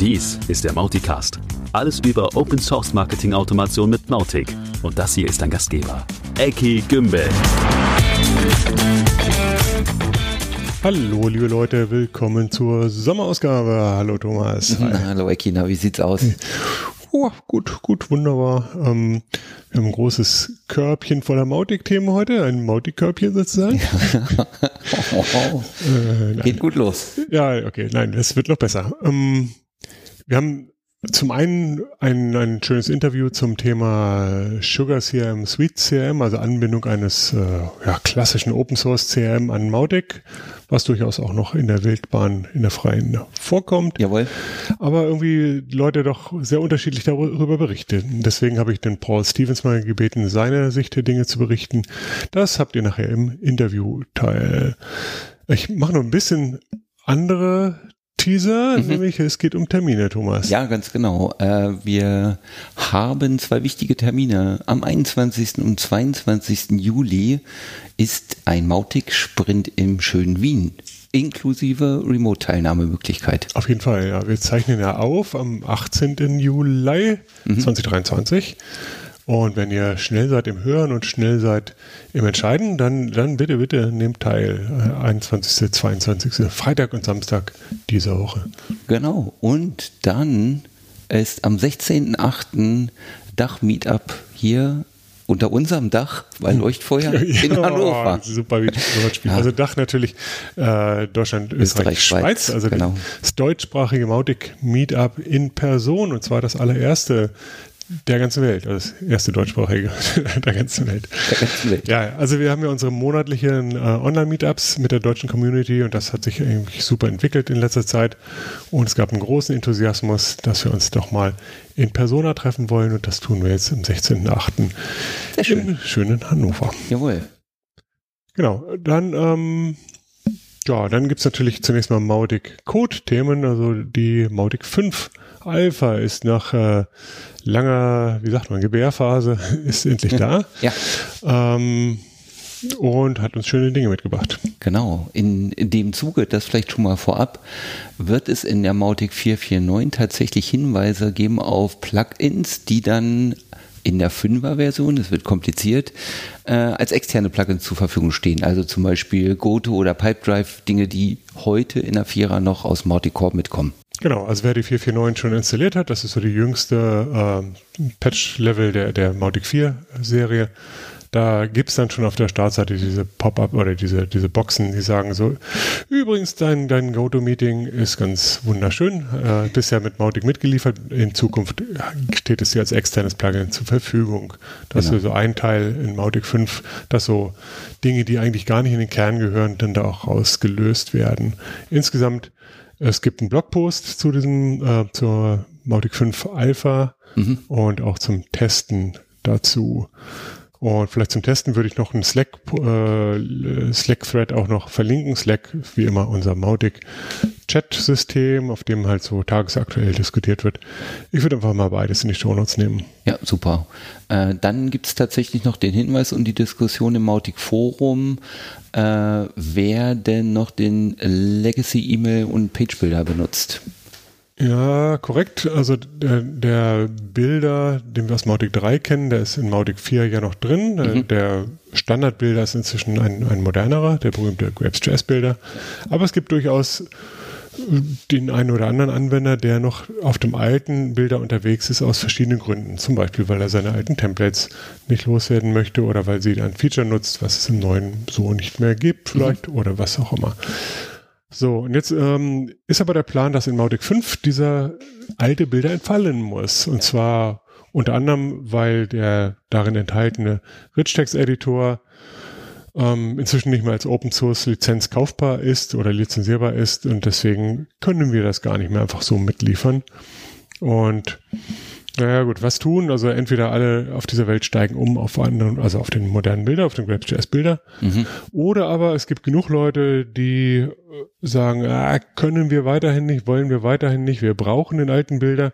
Dies ist der Mauticast. Alles über Open Source Marketing Automation mit Mautic. Und das hier ist dein Gastgeber, Eki Gümbel. Hallo, liebe Leute, willkommen zur Sommerausgabe. Hallo, Thomas. Hallo, Eki, na, wie sieht's aus? Oh, gut, gut, wunderbar. Ähm, wir haben ein großes Körbchen voller Mautic-Themen heute, ein Mautic-Körbchen sozusagen. äh, Geht gut los. Ja, okay, nein, es wird noch besser. Ähm, wir haben zum einen ein, ein schönes Interview zum Thema Sugar CRM, Sweet CRM, also Anbindung eines äh, ja, klassischen Open Source CRM an Mautic, was durchaus auch noch in der Wildbahn, in der freien vorkommt. Jawohl. Aber irgendwie Leute doch sehr unterschiedlich darüber berichten. Deswegen habe ich den Paul Stevens mal gebeten, seine Sicht der Dinge zu berichten. Das habt ihr nachher im Interviewteil. Ich mache noch ein bisschen andere Teaser, mhm. nämlich es geht um Termine, Thomas. Ja, ganz genau. Äh, wir haben zwei wichtige Termine. Am 21. und 22. Juli ist ein Mautic-Sprint im schönen Wien inklusive Remote-Teilnahmemöglichkeit. Auf jeden Fall, ja. Wir zeichnen ja auf am 18. Juli mhm. 2023. Und wenn ihr schnell seid im Hören und schnell seid im Entscheiden, dann, dann bitte, bitte nehmt teil. 21., 22., Freitag und Samstag dieser Woche. Genau. Und dann ist am 16.8. Dach-Meetup hier unter unserem Dach bei Leuchtfeuer ja, in Hannover. Super Wortspiel. Ja. Also Dach natürlich äh, Deutschland, Österreich, Österreich Schweiz. Schweiz. Also genau. das deutschsprachige Mautic Meetup in Person und zwar das allererste der ganzen Welt, also das erste deutschsprachige der ganzen Welt. Der ganzen Welt. Ja, also wir haben ja unsere monatlichen äh, Online-Meetups mit der deutschen Community und das hat sich eigentlich super entwickelt in letzter Zeit. Und es gab einen großen Enthusiasmus, dass wir uns doch mal in Persona treffen wollen und das tun wir jetzt am 16.08. Schön. im schönen Hannover. Jawohl. Genau, dann ähm, ja, dann gibt's natürlich zunächst mal Mautic Code-Themen, also die Mautic 5 Alpha ist nach äh, langer, wie sagt man, Gebärphase, ist endlich da. ja. Ähm, und hat uns schöne Dinge mitgebracht. Genau. In, in, dem Zuge, das vielleicht schon mal vorab, wird es in der Mautic 449 tatsächlich Hinweise geben auf Plugins, die dann in der 5er-Version, das wird kompliziert, äh, als externe Plugins zur Verfügung stehen. Also zum Beispiel Goto oder Pipedrive, Dinge, die heute in der 4er noch aus Mautic Core mitkommen. Genau, also wer die 449 schon installiert hat, das ist so die jüngste äh, Patch-Level der, der Mautic 4-Serie. Da gibt's dann schon auf der Startseite diese Pop-up oder diese, diese Boxen, die sagen so, übrigens, dein, dein GoTo-Meeting ist ganz wunderschön, äh, bisher mit Mautic mitgeliefert, in Zukunft steht es dir als externes Plugin zur Verfügung. Das genau. ist so ein Teil in Mautic 5, dass so Dinge, die eigentlich gar nicht in den Kern gehören, dann da auch rausgelöst werden. Insgesamt es gibt einen Blogpost zu diesem, äh, zur Mautic 5 Alpha mhm. und auch zum Testen dazu. Und vielleicht zum Testen würde ich noch einen Slack, äh, Slack-Thread auch noch verlinken. Slack, wie immer, unser Mautic Chat-System, auf dem halt so tagesaktuell diskutiert wird. Ich würde einfach mal beides in die Show Notes nehmen. Ja, super. Äh, dann gibt es tatsächlich noch den Hinweis und die Diskussion im Mautic Forum, äh, wer denn noch den Legacy E-Mail und Page Builder benutzt. Ja, korrekt. Also der, der Bilder, den wir aus Mautic 3 kennen, der ist in Mautic 4 ja noch drin. Mhm. Der Standardbilder ist inzwischen ein, ein modernerer, der berühmte Grapes.js-Bilder. Aber es gibt durchaus den einen oder anderen Anwender, der noch auf dem alten Bilder unterwegs ist, aus verschiedenen Gründen. Zum Beispiel, weil er seine alten Templates nicht loswerden möchte oder weil sie ein Feature nutzt, was es im neuen so nicht mehr gibt, vielleicht, mhm. oder was auch immer. So, und jetzt ähm, ist aber der Plan, dass in Mautic 5 dieser alte Bilder entfallen muss. Und zwar unter anderem, weil der darin enthaltene Rich Text Editor ähm, inzwischen nicht mehr als Open Source Lizenz kaufbar ist oder lizenzierbar ist und deswegen können wir das gar nicht mehr einfach so mitliefern. Und naja gut, was tun? Also entweder alle auf dieser Welt steigen um auf anderen, also auf den modernen Bilder, auf den Grapes.js-Bilder. Mhm. Oder aber es gibt genug Leute, die äh, sagen, ah, können wir weiterhin nicht, wollen wir weiterhin nicht, wir brauchen den alten Bilder.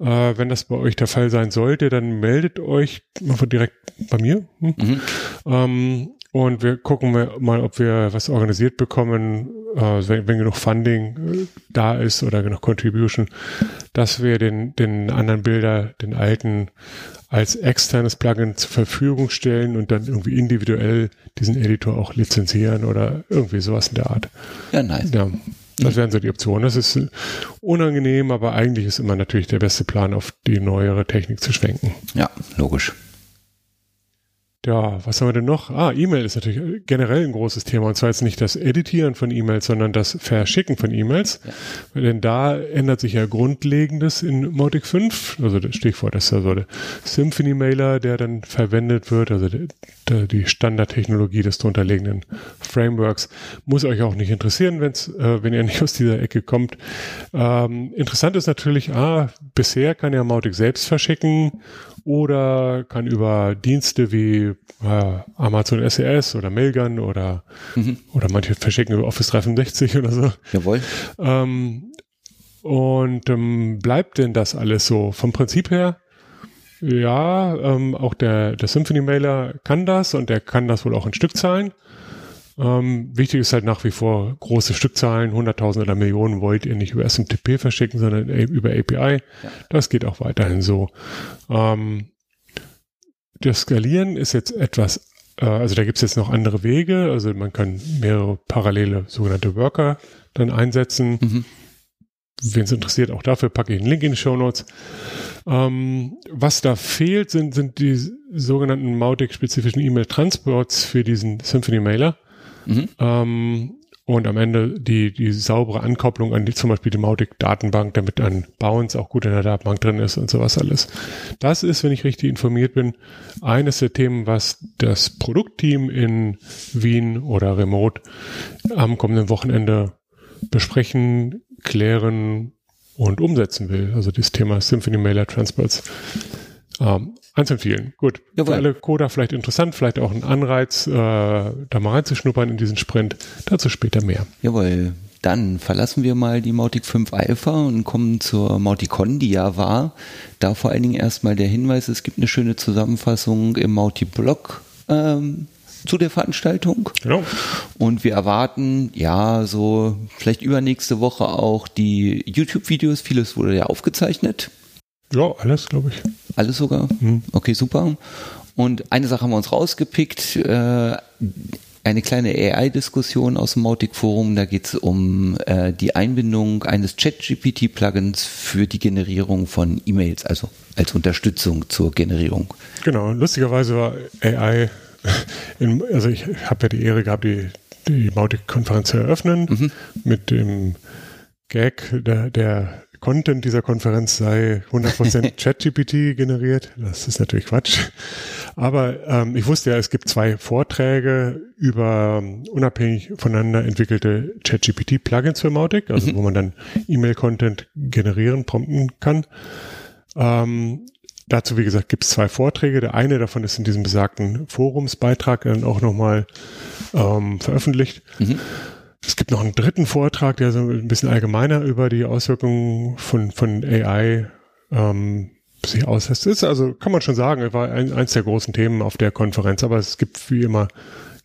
Äh, wenn das bei euch der Fall sein sollte, dann meldet euch direkt bei mir. Hm? Mhm. Ähm, Und wir gucken mal, ob wir was organisiert bekommen, äh, wenn, wenn, genug Funding äh, da ist oder genug Contribution, dass wir den, den anderen Bilder, den alten, als externes Plugin zur Verfügung stellen und dann irgendwie individuell diesen Editor auch lizenzieren oder irgendwie sowas in der Art. Ja, nice. Ja. Das wären so die Optionen. Das ist unangenehm, aber eigentlich ist immer natürlich der beste Plan, auf die neuere Technik zu schwenken. Ja, logisch. Ja, was haben wir denn noch? Ah, E-Mail ist natürlich generell ein großes Thema. Und zwar jetzt nicht das Editieren von E-Mails, sondern das Verschicken von E-Mails. Ja. Denn da ändert sich ja Grundlegendes in Mautic 5. Also das Stichwort ist ja so der Symphony-Mailer, der dann verwendet wird. Also die Standardtechnologie des drunterliegenden Frameworks. Muss euch auch nicht interessieren, wenn's, äh, wenn ihr nicht aus dieser Ecke kommt. Ähm, interessant ist natürlich, ah, bisher kann ja Mautic selbst verschicken oder kann über Dienste wie äh, Amazon SES oder Mailgun oder, mhm. oder manche verschicken über Office 365 oder so. Jawohl. Ähm, und ähm, bleibt denn das alles so? Vom Prinzip her, ja, ähm, auch der, der Symphony Mailer kann das und der kann das wohl auch in Stückzahlen. Ähm, wichtig ist halt nach wie vor große Stückzahlen, 100.000 oder Millionen wollt ihr nicht über SMTP verschicken, sondern über API. Ja. Das geht auch weiterhin so. Ähm, das Skalieren ist jetzt etwas, äh, also da gibt es jetzt noch andere Wege. Also man kann mehrere parallele sogenannte Worker dann einsetzen. Mhm. Wen es interessiert, auch dafür packe ich einen Link in die Show Notes. Ähm, was da fehlt, sind, sind die sogenannten Mautic-spezifischen E-Mail-Transports für diesen Symphony-Mailer. Mhm. Ähm, und am Ende die, die saubere Ankopplung an die, zum Beispiel die Mautic-Datenbank, damit ein Bounce auch gut in der Datenbank drin ist und sowas alles. Das ist, wenn ich richtig informiert bin, eines der Themen, was das Produktteam in Wien oder Remote am kommenden Wochenende besprechen, klären und umsetzen will. Also das Thema Symphony Mailer Transports. Ähm, Vielen. Gut. Jawohl. Für alle Coder vielleicht interessant, vielleicht auch ein Anreiz, äh, da mal reinzuschnuppern in diesen Sprint. Dazu später mehr. Jawohl. Dann verlassen wir mal die Mautic 5 Alpha und kommen zur Mauticon, die ja war. Da vor allen Dingen erstmal der Hinweis, es gibt eine schöne Zusammenfassung im Mauti-Blog ähm, zu der Veranstaltung. Genau. Und wir erwarten, ja, so vielleicht übernächste Woche auch die YouTube-Videos. Vieles wurde ja aufgezeichnet. Ja, alles, glaube ich. Alles sogar? Mhm. Okay, super. Und eine Sache haben wir uns rausgepickt. Äh, eine kleine AI-Diskussion aus dem Mautic-Forum. Da geht es um äh, die Einbindung eines Chat-GPT-Plugins für die Generierung von E-Mails, also als Unterstützung zur Generierung. Genau, lustigerweise war AI, in, also ich habe ja die Ehre gehabt, die, die Mautic-Konferenz zu eröffnen mhm. mit dem Gag der, der Content dieser Konferenz sei 100% ChatGPT generiert. Das ist natürlich Quatsch. Aber ähm, ich wusste ja, es gibt zwei Vorträge über um, unabhängig voneinander entwickelte ChatGPT-Plugins für Mautic, also mhm. wo man dann E-Mail-Content generieren, prompten kann. Ähm, dazu, wie gesagt, gibt es zwei Vorträge. Der eine davon ist in diesem besagten Forumsbeitrag dann auch nochmal ähm, veröffentlicht. Mhm. Es gibt noch einen dritten Vortrag, der so ein bisschen allgemeiner über die Auswirkungen von, von AI ähm, sich auslässt. Ist also, kann man schon sagen, war ein, eins der großen Themen auf der Konferenz, aber es gibt wie immer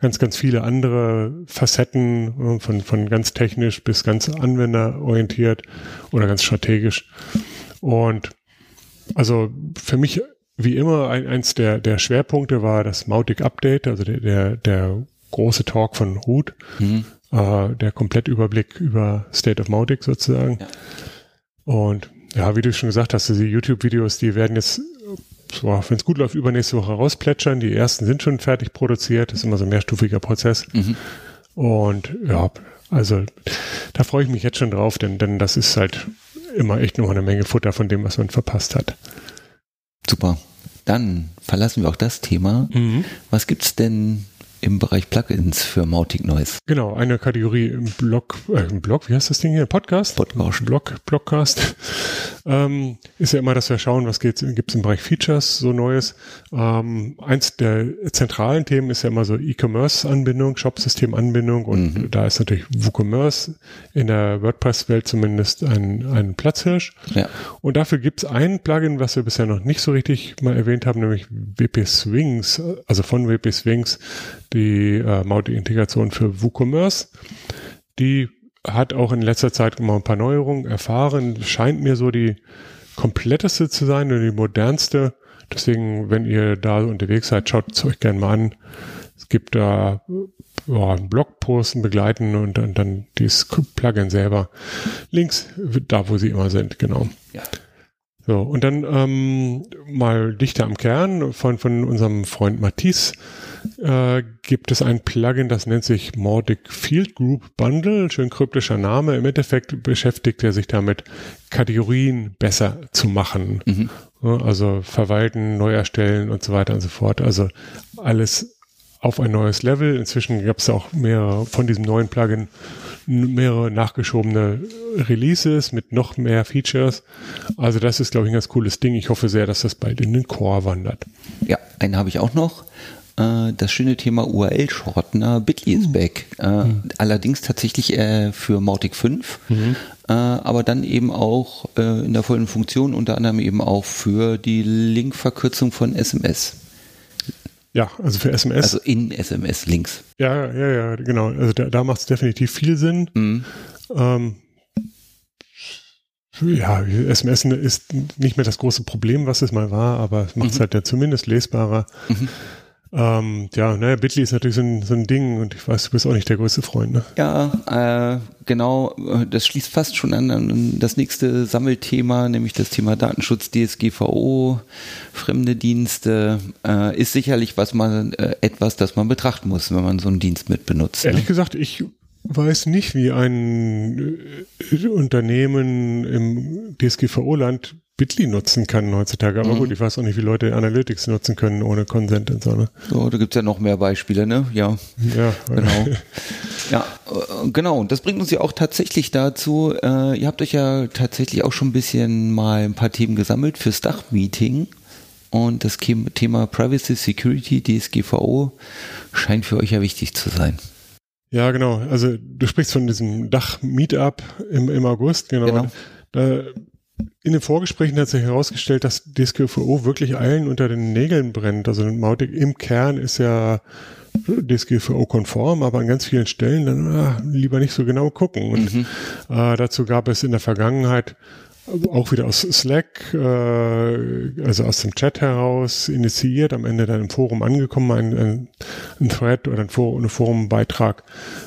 ganz, ganz viele andere Facetten äh, von, von ganz technisch bis ganz anwenderorientiert oder ganz strategisch. Und also für mich wie immer ein, eins der, der Schwerpunkte war das Mautic Update, also der, der, der große Talk von Ruth. Mhm äh, der Komplettüberblick über State of Mautic sozusagen. Ja. Und ja, wie du schon gesagt hast, die YouTube-Videos, die werden jetzt, so, wenn es gut läuft, übernächste Woche rausplätschern. Die ersten sind schon fertig produziert. Das ist immer so ein mehrstufiger Prozess. Mhm. Und ja, also da freue ich mich jetzt schon drauf, denn, denn das ist halt immer echt noch eine Menge Futter von dem, was man verpasst hat. Super. Dann verlassen wir auch das Thema. Mhm. Was gibt's denn im Bereich Plugins für Mautic Noise. Genau, eine Kategorie im Blog, äh, im Blog, wie heißt das Ding hier? Podcast? Podcast. Blog, Blogcast. ähm, ist ja immer, dass wir schauen, was gibt es im Bereich Features so Neues. Ähm, eins der zentralen Themen ist ja immer so E-Commerce-Anbindung, Shop-System-Anbindung und mhm. da ist natürlich WooCommerce in der WordPress-Welt zumindest ein, ein Platzhirsch. Ja. Und dafür gibt es ein Plugin, was wir bisher noch nicht so richtig mal erwähnt haben, nämlich WP Swings, also von WP Swings die äh, Mautic-Integration für WooCommerce. Die hat auch in letzter Zeit immer ein paar Neuerungen erfahren. Scheint mir so die kompletteste zu sein und die modernste. Deswegen, wenn ihr da unterwegs seid, schaut es euch gerne mal an. Es gibt da ja, einen Blogposten begleiten und, und dann dieses Plugin selber. Links da, wo sie immer sind, genau. Ja. So, und dann ähm, mal dichter am Kern von, von unserem Freund Matisse äh, gibt es ein Plugin, das nennt sich Mordic Field Group Bundle, schön kryptischer Name. Im Endeffekt beschäftigt er sich damit, Kategorien besser zu machen. Mhm. Also verwalten, neu erstellen und so weiter und so fort. Also alles auf ein neues Level. Inzwischen gab es auch mehrere von diesem neuen Plugin, mehrere nachgeschobene Releases mit noch mehr Features. Also das ist, glaube ich, ein ganz cooles Ding. Ich hoffe sehr, dass das bald in den Core wandert. Ja, einen habe ich auch noch. Äh, das schöne Thema URL-Shortener, Bitly ist mhm. back. Äh, mhm. Allerdings tatsächlich äh, für Mautic 5, mhm. aber dann eben auch in der vollen Funktion, unter anderem eben auch für die Linkverkürzung von SMS. Ja, also für SMS. Also in SMS-Links. Ja, ja, ja, genau. Also da, da macht es definitiv viel Sinn. Mhm. Ähm, ja, SMS ist nicht mehr das große Problem, was es mal war, aber es macht es mhm. halt ja zumindest lesbarer. Mhm. Ähm, ja, naja, Bitly ist natürlich so ein, so ein Ding und ich weiß, du bist auch nicht der größte Freund, ne? Ja, äh, genau. Das schließt fast schon an, an das nächste Sammelthema, nämlich das Thema Datenschutz, DSGVO, fremde Dienste. Äh, ist sicherlich was man, äh, etwas, das man betrachten muss, wenn man so einen Dienst mit benutzt. Ehrlich ne? gesagt, ich weiß nicht, wie ein äh, Unternehmen im DSGVO-Land Bitly nutzen kann heutzutage. Aber mhm. gut, ich weiß auch nicht, wie Leute Analytics nutzen können ohne Consent und so. Ne? So, da gibt's ja noch mehr Beispiele, ne? Ja. Ja. Genau. ja, äh, genau. Und das bringt uns ja auch tatsächlich dazu, äh, ihr habt euch ja tatsächlich auch schon ein bisschen mal ein paar Themen gesammelt fürs Dachmeeting. Und das Thema Privacy Security, DSGVO, scheint für euch ja wichtig zu sein. Ja, genau. Also du sprichst von diesem Dach-Meetup im, im August, genau. genau. Da in den Vorgesprächen hat sich herausgestellt, dass DSGVO wirklich allen unter den Nägeln brennt. Also Mautic im Kern ist ja DSGVO-konform, aber an ganz vielen Stellen dann ah, lieber nicht so genau gucken. Und mhm. äh, dazu gab es in der Vergangenheit auch wieder aus Slack, äh, also aus dem Chat heraus initiiert, am Ende dann im Forum angekommen, ein, ein, ein Thread oder ein, Forum, ein Forumbeitrag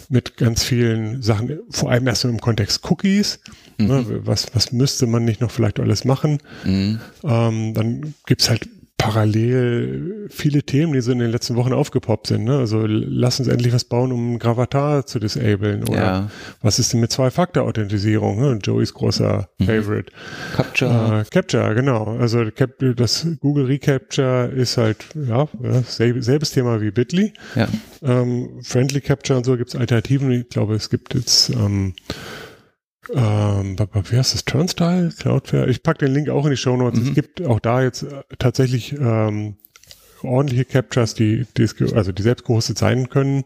mit ganz vielen Sachen, vor allem erst im Kontext Cookies. Ne, mhm. Ne, was, was müsste man nicht noch vielleicht alles machen? Mhm. Ähm, dann gibt's halt parallel viele Themen, die so in den letzten Wochen aufgepoppt sind. Ne? Also lass uns endlich was bauen, um Gravatar zu disablen. Oder ja. was ist denn mit Zwei-Faktor-Authentisierung? Ne? Joeys großer mhm. Favorite. Capture. Äh, Capture, genau. Also das Google Recapture ist halt, ja, selbes Thema wie Bitly. Ja. Ähm, Friendly Capture und so gibt es Alternativen. Ich glaube, es gibt jetzt ähm, ähm, wie heißt das? Turnstyle? Cloudflare? Ich packe den Link auch in die Show Notes. Mhm. Es gibt auch da jetzt äh, tatsächlich ähm, ordentliche Captures, die, die also die selbst gehostet sein können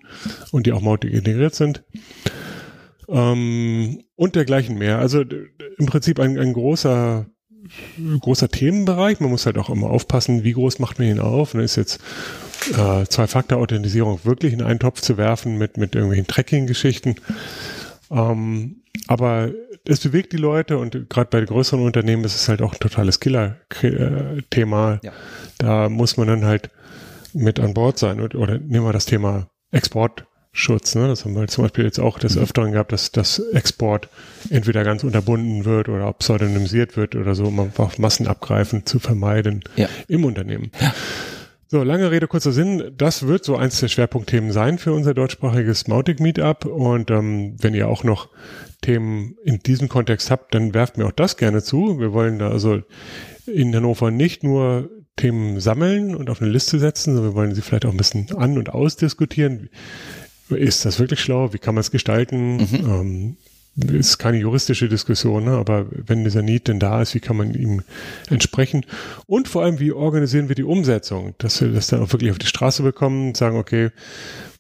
und die auch Mautic integriert sind. Ähm, und dergleichen mehr. Also im Prinzip ein, ein großer großer Themenbereich. Man muss halt auch immer aufpassen, wie groß macht man ihn auf. Und ist jetzt äh, Zwei-Faktor-Authentisierung wirklich in einen Topf zu werfen mit, mit irgendwelchen Tracking-Geschichten. Ähm, aber es bewegt die Leute und gerade bei größeren Unternehmen ist es halt auch ein totales Killer-Thema. Ja. Da muss man dann halt mit an Bord sein. Oder nehmen wir das Thema Exportschutz. Ne? Das haben wir zum Beispiel jetzt auch des mhm. Öfteren gehabt, dass das Export entweder ganz unterbunden wird oder pseudonymisiert wird oder so, um einfach Massenabgreifen zu vermeiden ja. im Unternehmen. Ja. So, lange Rede, kurzer Sinn. Das wird so eins der Schwerpunktthemen sein für unser deutschsprachiges Mautic Meetup. Und ähm, wenn ihr auch noch Themen in diesem Kontext habt, dann werft mir auch das gerne zu. Wir wollen da also in Hannover nicht nur Themen sammeln und auf eine Liste setzen, sondern wir wollen sie vielleicht auch ein bisschen an- und ausdiskutieren. Ist das wirklich schlau? Wie kann man es gestalten? Mhm. Ähm, ist keine juristische Diskussion, ne? aber wenn dieser Need denn da ist, wie kann man ihm entsprechen? Und vor allem, wie organisieren wir die Umsetzung, dass wir das dann auch wirklich auf die Straße bekommen, sagen, okay,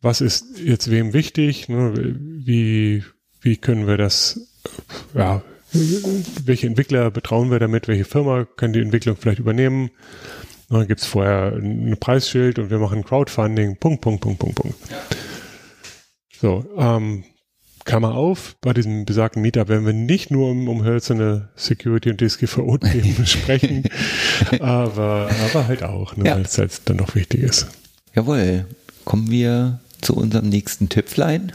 was ist jetzt wem wichtig? Ne? Wie, wie können wir das, ja, welche Entwickler betrauen wir damit? Welche Firma kann die Entwicklung vielleicht übernehmen? Dann gibt es vorher ein Preisschild und wir machen Crowdfunding, Punkt, Punkt, Punkt, Punkt, Punkt. So, ähm, Klammer auf, bei diesem besagten Meetup werden wir nicht nur um, um hölzerne Security und DSGVO-Themen sprechen, aber, aber halt auch, ne, ja. weil es halt dann doch wichtig ist. Jawohl. Kommen wir zu unserem nächsten Tüpflein.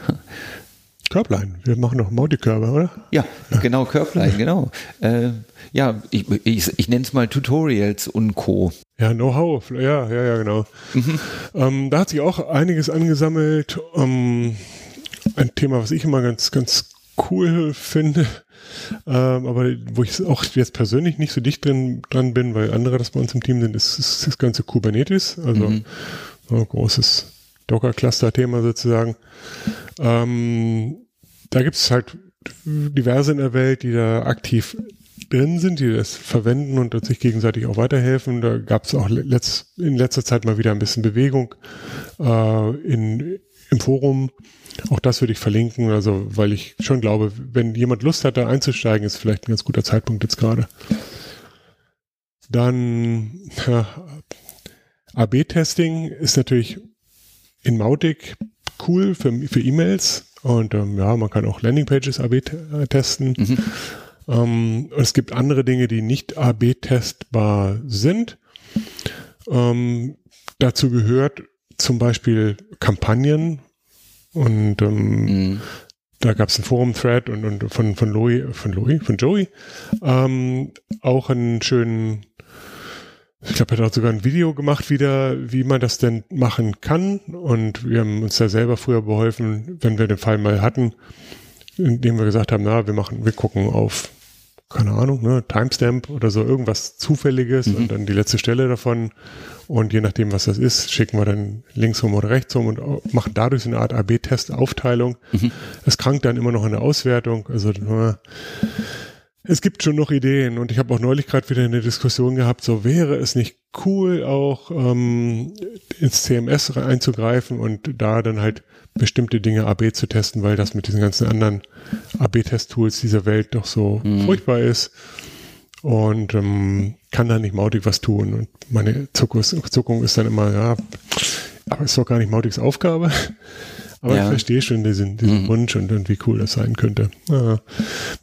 Körblein. Wir machen noch Mautikörbe, oder? Ja, genau, Körblein, genau. Äh, ja, ich, ich, ich nenne es mal Tutorials und Co. Ja, Know-how, ja, ja, ja, genau. Mhm. Ähm, da hat sich auch einiges angesammelt. Ähm, ein Thema, was ich immer ganz, ganz cool finde, ähm, aber wo ich auch jetzt persönlich nicht so dicht drin, dran bin, weil andere das bei uns im Team sind, ist, ist das ganze Kubernetes, also mhm. großes Docker-Cluster-Thema sozusagen. Ähm, da gibt es halt diverse in der Welt, die da aktiv drin sind, die das verwenden und sich gegenseitig auch weiterhelfen. Da gab es auch letzt, in letzter Zeit mal wieder ein bisschen Bewegung äh, in, im Forum. Auch das würde ich verlinken, also weil ich schon glaube, wenn jemand Lust hat, da einzusteigen, ist vielleicht ein ganz guter Zeitpunkt jetzt gerade. Dann ja, AB-Testing ist natürlich in Mautic cool für, für E-Mails und ähm, ja, man kann auch Landingpages AB testen. Mhm. Ähm, es gibt andere Dinge, die nicht AB-testbar sind. Ähm, dazu gehört zum Beispiel Kampagnen und ähm, mhm. da gab es einen Forum-Thread und, und von, von Louis, von Louis, von Joey ähm, auch einen schönen ich glaube, er hat auch sogar ein Video gemacht wieder, wie man das denn machen kann. Und wir haben uns da selber früher beholfen, wenn wir den Fall mal hatten, indem wir gesagt haben, na, wir machen, wir gucken auf, keine Ahnung, ne, Timestamp oder so, irgendwas Zufälliges mhm. und dann die letzte Stelle davon. Und je nachdem, was das ist, schicken wir dann links rum oder rechts rum und machen dadurch so eine Art AB-Test-Aufteilung. Mhm. Es krankt dann immer noch in der Auswertung. Also, nur, es gibt schon noch Ideen und ich habe auch neulich gerade wieder eine Diskussion gehabt, so wäre es nicht cool, auch ähm, ins CMS einzugreifen und da dann halt bestimmte Dinge AB zu testen, weil das mit diesen ganzen anderen AB-Test-Tools dieser Welt doch so mhm. furchtbar ist. Und ähm, kann da nicht Mautic was tun. Und meine Zuckung ist dann immer, ja, aber ist doch gar nicht Mautics Aufgabe. Aber ja. ich verstehe schon diesen, diesen mhm. Wunsch und, und wie cool das sein könnte. Ja,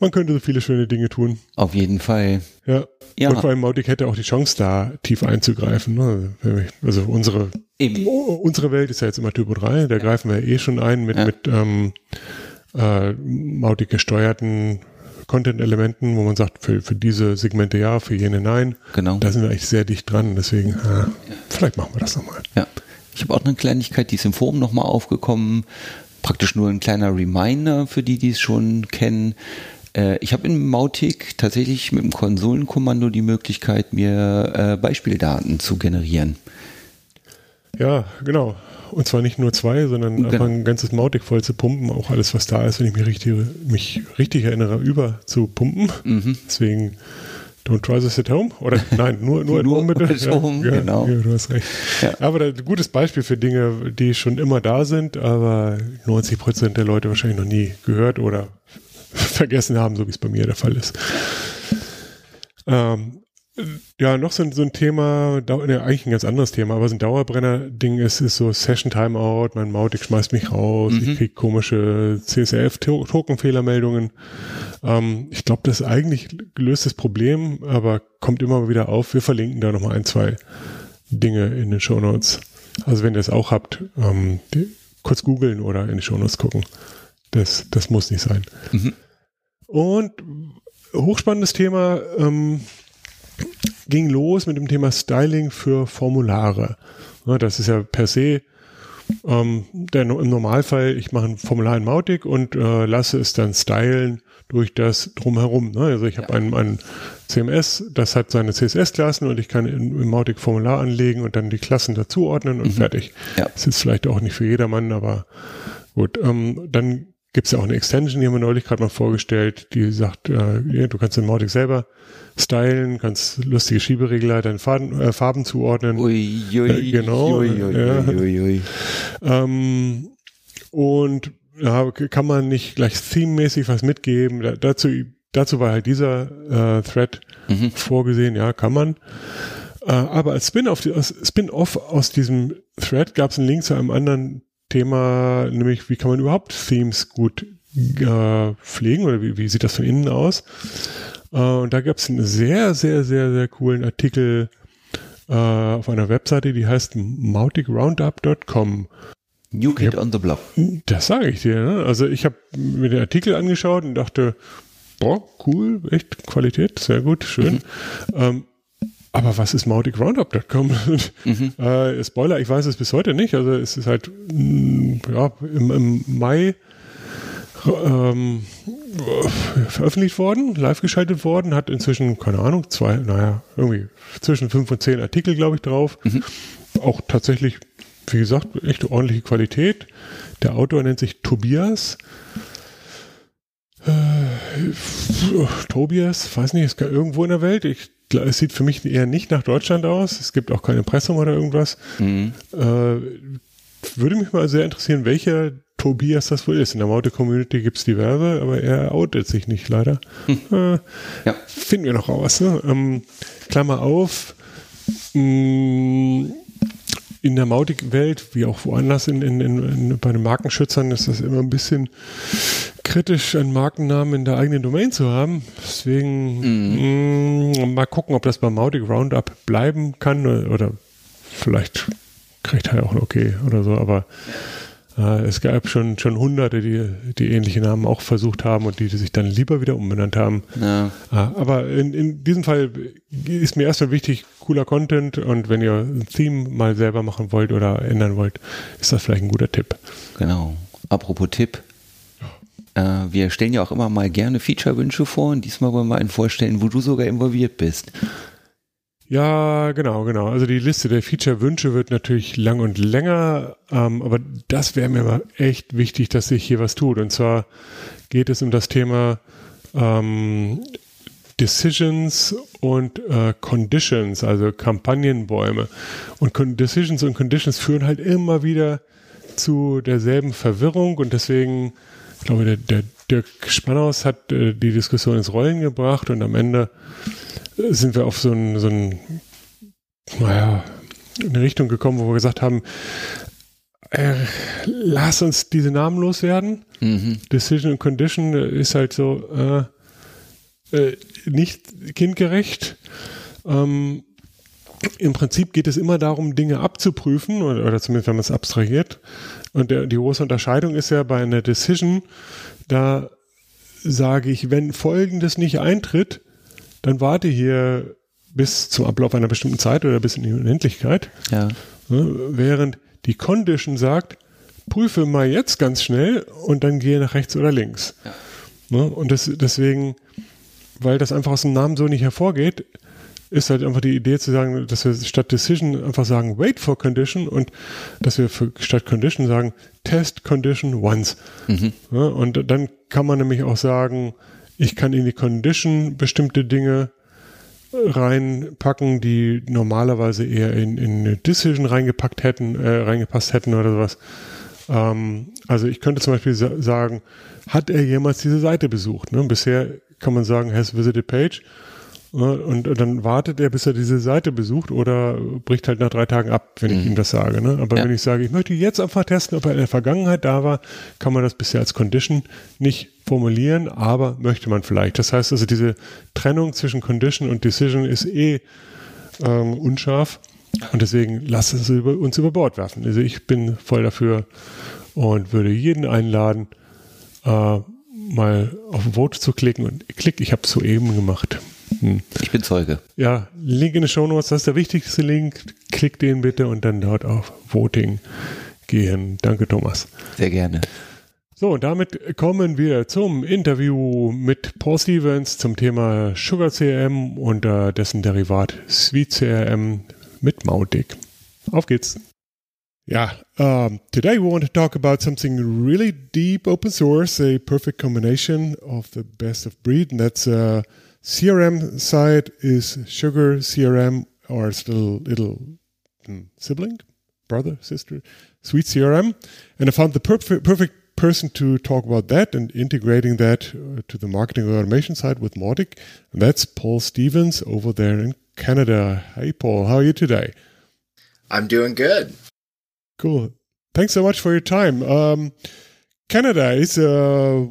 man könnte so viele schöne Dinge tun. Auf jeden Fall. Ja. ja. Und vor allem Mautic hätte auch die Chance, da tief einzugreifen. Ne? Also unsere, Eben. unsere Welt ist ja jetzt immer Typo 3, da ja. greifen wir eh schon ein mit, mit ähm, äh, Mautic gesteuerten Content-Elementen, wo man sagt, für, für diese Segmente ja, für jene nein. Genau. Da sind wir eigentlich sehr dicht dran. Deswegen, äh, vielleicht machen wir das nochmal. Ja. Ich habe auch eine Kleinigkeit, die ist im Forum nochmal aufgekommen. Praktisch nur ein kleiner Reminder für die, die es schon kennen. Äh, ich habe in Mautic tatsächlich mit dem Konsolenkommando die Möglichkeit, mir äh, Beispieldaten zu generieren. Ja, genau. Und zwar nicht nur zwei, sondern genau. einfach ein ganzes Mautic voll zu pumpen. Auch alles, was da ist, wenn ich mich richtig, mich richtig erinnere, über zu pumpen. Mhm. Deswegen Don't try this at home? Oder nein, nur, nur, nur at home bitte. At ja, home, ja, genau. Ja, du hast recht. Aber ein gutes Beispiel für Dinge, die schon immer da sind, aber 90 Prozent der Leute wahrscheinlich noch nie gehört oder vergessen haben, so wie es bei mir der Fall ist. Ähm, ja, noch so, so ein Thema, ja, eigentlich ein ganz anderes Thema, aber so ein Dauerbrenner-Ding ist, ist so Session Timeout, mein Mautic schmeißt mich raus, mhm. ich krieg komische CSRF-Token-Fehlermeldungen. Ähm, ich glaube, das ist eigentlich gelöstes Problem, aber kommt immer wieder auf. Wir verlinken da nochmal ein, zwei Dinge in den Show Notes. Also wenn ihr es auch habt, ähm, kurz googeln oder in die Show Notes gucken. Das, das muss nicht sein. Mhm. Und hochspannendes Thema, ähm, ging los mit dem Thema Styling für Formulare. Ja, das ist ja per se ähm, der, im Normalfall, ich mache ein Formular in Mautic und äh, lasse es dann stylen durch das drumherum. Ne? Also ich habe ein, ein CMS, das hat seine CSS-Klassen und ich kann im Mautic Formular anlegen und dann die Klassen dazuordnen und mhm. fertig. Ja. Das ist vielleicht auch nicht für jedermann, aber gut. Ähm, dann gibt es ja auch eine Extension, die haben wir neulich gerade mal vorgestellt, die sagt, äh, du kannst den Mautic selber stylen, kannst lustige Schieberegler deinen Farben, äh, Farben zuordnen. Ui, ui, äh, genau. Ui, ja. ähm, und ja, kann man nicht gleich theme-mäßig was mitgeben. Da, dazu, dazu war halt dieser äh, Thread mhm. vorgesehen, ja, kann man. Äh, aber als Spin-off Spin aus diesem Thread gab es einen Link zu einem anderen Thema, nämlich wie kann man überhaupt Themes gut äh, pflegen oder wie, wie sieht das von innen aus? Äh, und da gab es einen sehr, sehr, sehr, sehr coolen Artikel äh, auf einer Webseite, die heißt mauticroundup.com. New Kid hab, on the Block. Das sage ich dir. Ne? Also ich habe mir den Artikel angeschaut und dachte, boah, cool, echt Qualität, sehr gut, schön. Ähm, aber was ist MauticRoundup.com? Mhm. äh, Spoiler, ich weiß es bis heute nicht. Also es ist halt mh, mm, ja, im, im Mai ähm, veröffentlicht worden, live geschaltet worden, hat inzwischen, keine Ahnung, zwei, naja, irgendwie zwischen fünf und zehn Artikel, glaube ich, drauf. Mhm. Auch tatsächlich, wie gesagt, echt ordentliche Qualität. Der Autor nennt sich Tobias. Äh, Tobias, weiß nicht, ist irgendwo in der Welt. Ich, es sieht für mich eher nicht nach Deutschland aus. Es gibt auch keine Impressum oder irgendwas. Mhm. Äh, würde mich mal sehr interessieren, welcher Tobias das wohl ist. In der Maute-Community gibt es diverse, aber er outet sich nicht leider. Hm. Äh, ja. Finden wir noch raus. Ne? Ähm, Klammer auf. Mh, mm, in der Mautic-Welt, wie auch woanders in, in, in, bei den Markenschützern, ist das immer ein bisschen kritisch, einen Markennamen in der eigenen Domain zu haben. Deswegen mhm. mh, mm, mal gucken, ob das bei Mautic Roundup bleiben kann oder, vielleicht kriegt er auch ein Okay oder so, aber es gab schon, schon Hunderte, die, die ähnliche Namen auch versucht haben und die, die sich dann lieber wieder umbenannt haben. Ja. Äh, aber in, in diesem Fall ist mir erstmal wichtig, cooler Content und wenn ihr ein Theme mal selber machen wollt oder ändern wollt, ist das vielleicht ein guter Tipp. Genau. Apropos Tipp, äh, wir stellen ja auch immer mal gerne Feature-Wünsche vor und diesmal wollen wir einen vorstellen, wo du sogar involviert bist. Ja, genau, genau. Also die Liste der Feature-Wünsche wird natürlich lang und länger, ähm, aber das wäre mir mal echt wichtig, dass sich hier was tut. Und zwar geht es um das Thema ähm, Decisions und äh, Conditions, also Kampagnenbäume. Und Decisions und Conditions führen halt immer wieder zu derselben Verwirrung und deswegen, ich glaube, der, der Dirk Spannhaus hat äh, die Diskussion ins Rollen gebracht und am Ende sind wir auf so ein, so ein, naja, eine Richtung gekommen, wo wir gesagt haben, äh, lass uns diese Namen loswerden. Mhm. Decision and Condition ist halt so äh, äh, nicht kindgerecht. Ähm, Im Prinzip geht es immer darum, Dinge abzuprüfen, oder, oder zumindest wenn man es abstrahiert. Und der, die große Unterscheidung ist ja bei einer Decision, da sage ich, wenn Folgendes nicht eintritt, dann warte hier bis zum Ablauf einer bestimmten Zeit oder bis in die Unendlichkeit. Ja. Während die Condition sagt, prüfe mal jetzt ganz schnell und dann gehe nach rechts oder links. Ja. Und das, deswegen, weil das einfach aus dem Namen so nicht hervorgeht, ist halt einfach die Idee zu sagen, dass wir statt Decision einfach sagen Wait for Condition und dass wir für, statt Condition sagen Test Condition once. Mhm. Ja, und dann kann man nämlich auch sagen, ich kann in die Condition bestimmte Dinge reinpacken, die normalerweise eher in, in eine Decision reingepackt hätten, äh, reingepasst hätten oder sowas. Ähm, also ich könnte zum Beispiel sa sagen, hat er jemals diese Seite besucht? Ne? Bisher kann man sagen, has visited page und, dann wartet er, bis er diese Seite besucht oder bricht halt nach drei Tagen ab, wenn ich mhm. ihm das sage. Ne? Aber ja. wenn ich sage, ich möchte jetzt einfach testen, ob er in der Vergangenheit da war, kann man das bisher als Condition nicht formulieren, aber möchte man vielleicht. Das heißt also, diese Trennung zwischen Condition und Decision ist eh ähm, unscharf und deswegen lasst es uns über Bord werfen. Also ich bin voll dafür und würde jeden einladen, äh, mal auf Vote zu klicken und klick, ich habe es soeben gemacht. Hm. Ich bin Zeuge. Ja, Link in den Show Notes, das ist der wichtigste Link. Klick den bitte und dann dort auf Voting gehen. Danke, Thomas. Sehr gerne. So, damit kommen wir zum Interview mit Paul Stevens zum Thema Sugar CRM und äh, dessen Derivat Sweet CRM mit Mautic. Auf geht's. Yeah, um, today we want to talk about something really deep open source, a perfect combination of the best of breed, and that's uh, CRM side is Sugar CRM or its little little hmm, sibling, brother, sister, Sweet CRM, and I found the perfect perfect person to talk about that and integrating that uh, to the marketing automation side with Mautic, and that's Paul Stevens over there in Canada. Hey, Paul, how are you today? I'm doing good. Cool. Thanks so much for your time. Um, Canada is uh,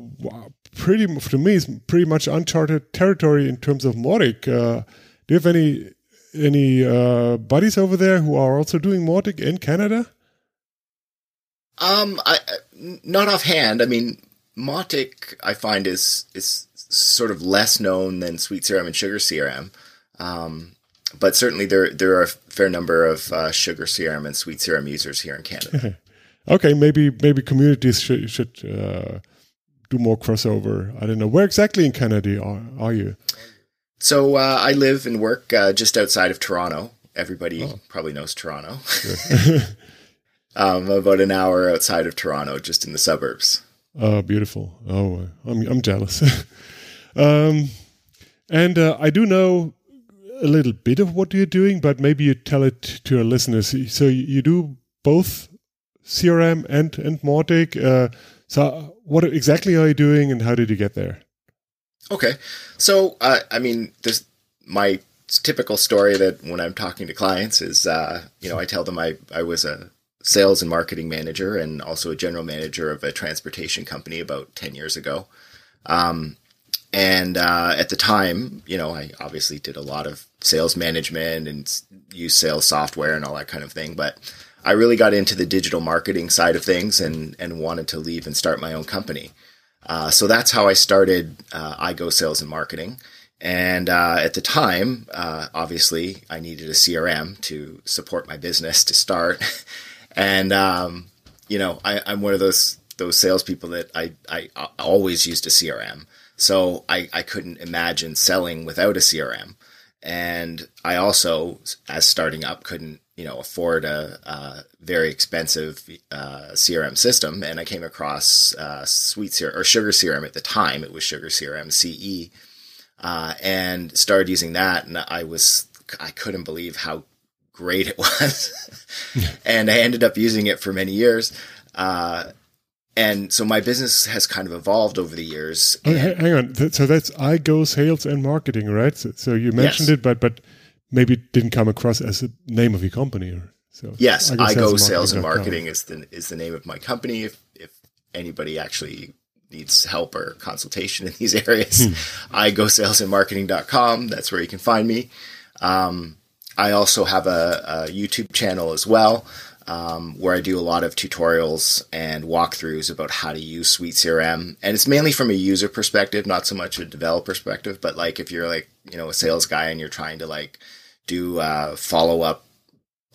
pretty, to me, is pretty much uncharted territory in terms of Mautic. Uh, do you have any any uh, buddies over there who are also doing Mautic in Canada? Um, I not offhand. I mean, Mautic I find is is sort of less known than Sweet CRM and Sugar CRM. Um, but certainly there there are a fair number of uh, Sugar CRM and Sweet CRM users here in Canada. okay, maybe maybe communities should should uh, do more crossover. I don't know where exactly in Canada are, are you? So uh, I live and work uh, just outside of Toronto. Everybody oh. probably knows Toronto. Um, about an hour outside of Toronto, just in the suburbs. Oh, beautiful! Oh, I'm I'm jealous. um, and uh, I do know a little bit of what you're doing, but maybe you tell it to our listeners. So you do both CRM and and Mautic. Uh, so what exactly are you doing, and how did you get there? Okay, so uh, I mean, this my typical story that when I'm talking to clients is, uh, you know, I tell them I I was a sales and marketing manager and also a general manager of a transportation company about ten years ago. Um, and uh, at the time, you know, I obviously did a lot of sales management and used sales software and all that kind of thing. But I really got into the digital marketing side of things and and wanted to leave and start my own company. Uh, so that's how I started uh, iGo Sales and Marketing. And uh, at the time, uh, obviously, I needed a CRM to support my business to start. and um, you know, I, am one of those those salespeople that I, I always used a CRM. So I, I couldn't imagine selling without a CRM. And I also, as starting up, couldn't you know afford a, a very expensive uh, CRM system. And I came across uh, Sweet CRM or Sugar CRM at the time. It was Sugar CRM CE, uh, and started using that. And I was I couldn't believe how great it was. and I ended up using it for many years. Uh, and so my business has kind of evolved over the years. Oh, hang on, so that's iGo sales and marketing, right? So, so you mentioned yes. it, but but maybe it didn't come across as a name of your company. So yes, iGo, iGo sales, and marketing is the is the name of my company. If if anybody actually needs help or consultation in these areas, hmm. iGo sales and marketing.com. That's where you can find me. Um, I also have a, a YouTube channel as well um, where I do a lot of tutorials and walkthroughs about how to use Sweet CRM. And it's mainly from a user perspective, not so much a developer perspective. But like if you're like, you know, a sales guy and you're trying to like do uh, follow up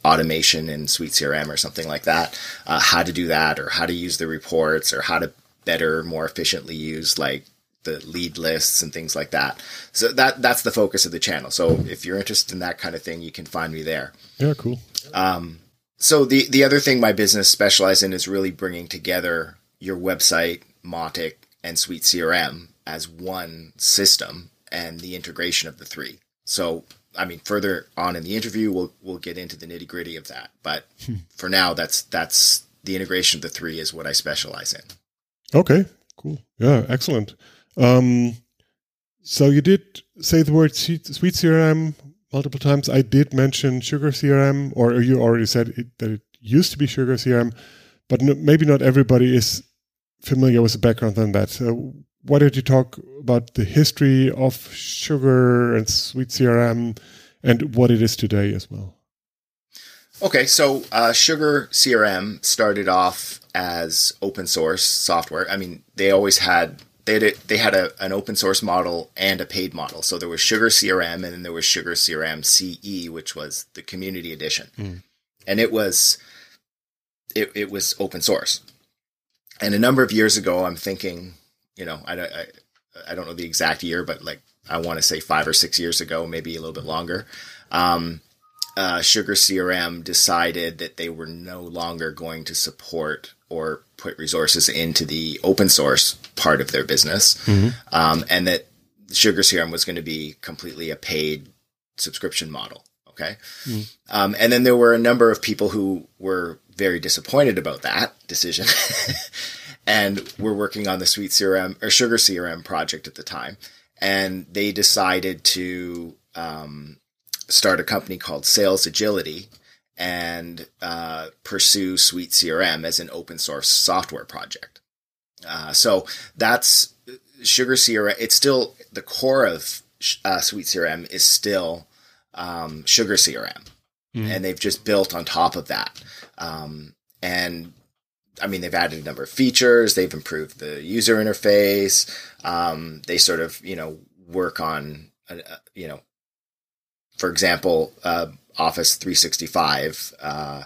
automation in Sweet CRM or something like that, uh, how to do that or how to use the reports or how to better, more efficiently use like the lead lists and things like that. So that that's the focus of the channel. So if you're interested in that kind of thing, you can find me there. Yeah, cool. Um, so the the other thing my business specializes in is really bringing together your website, Mautic, and Sweet CRM as one system and the integration of the three. So I mean, further on in the interview, we'll we'll get into the nitty gritty of that. But hmm. for now, that's that's the integration of the three is what I specialize in. Okay, cool. Yeah, excellent. Um, so you did say the word Sweet CRM multiple times. I did mention Sugar CRM, or you already said it, that it used to be Sugar CRM, but no, maybe not everybody is familiar with the background on that. So why don't you talk about the history of Sugar and Sweet CRM and what it is today as well? Okay, so uh, Sugar CRM started off as open source software. I mean, they always had they had a, they had a, an open source model and a paid model. So there was Sugar CRM and then there was Sugar CRM CE, which was the community edition, mm. and it was it it was open source. And a number of years ago, I'm thinking, you know, I, I, I don't know the exact year, but like I want to say five or six years ago, maybe a little bit longer. Um, uh, Sugar CRM decided that they were no longer going to support or put resources into the open source part of their business, mm-hmm. um, and that Sugar CRM was going to be completely a paid subscription model. Okay, mm-hmm. um, and then there were a number of people who were very disappointed about that decision, and were working on the Sweet CRM or Sugar CRM project at the time, and they decided to um, start a company called Sales Agility and uh, pursue Sweet CRM as an open source software project. Uh, so that's Sugar CRM. It's still the core of uh, Suite CRM is still um, Sugar CRM, mm. and they've just built on top of that. Um, and I mean, they've added a number of features. They've improved the user interface. Um, they sort of, you know, work on, uh, uh you know, for example, uh, Office 365 uh,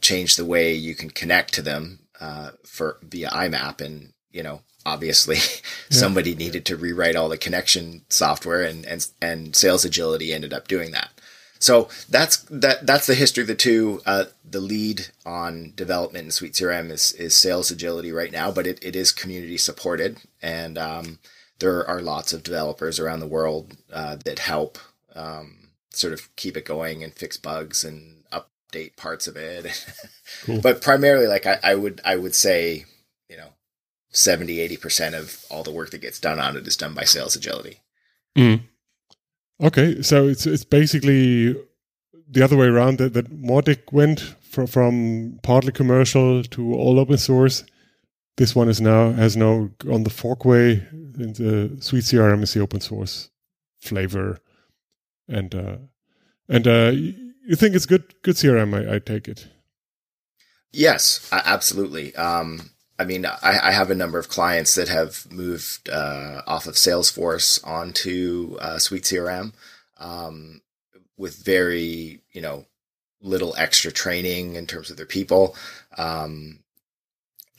changed the way you can connect to them uh, for via IMAP, and you know, obviously, yeah. somebody needed to rewrite all the connection software, and and and Sales Agility ended up doing that. So that's that. That's the history of the two. Uh, the lead on development in Suite CRM is is Sales Agility right now, but it, it is community supported, and um, there are lots of developers around the world uh, that help um, sort of keep it going and fix bugs and update parts of it. Cool. but primarily, like I, I would I would say, you know, 70 80 percent of all the work that gets done on it is done by Sales Agility. Mm. Okay, so it's it's basically the other way around that that Mautic went from from partly commercial to all open source. This one is now has now on the forkway. And the Suite CRM is the open source flavor, and uh, and uh, you think it's good good CRM? I, I take it. Yes, absolutely. Um, I mean, I, I, have a number of clients that have moved uh, off of Salesforce onto uh, Suite CRM um, with very, you know, little extra training in terms of their people, um,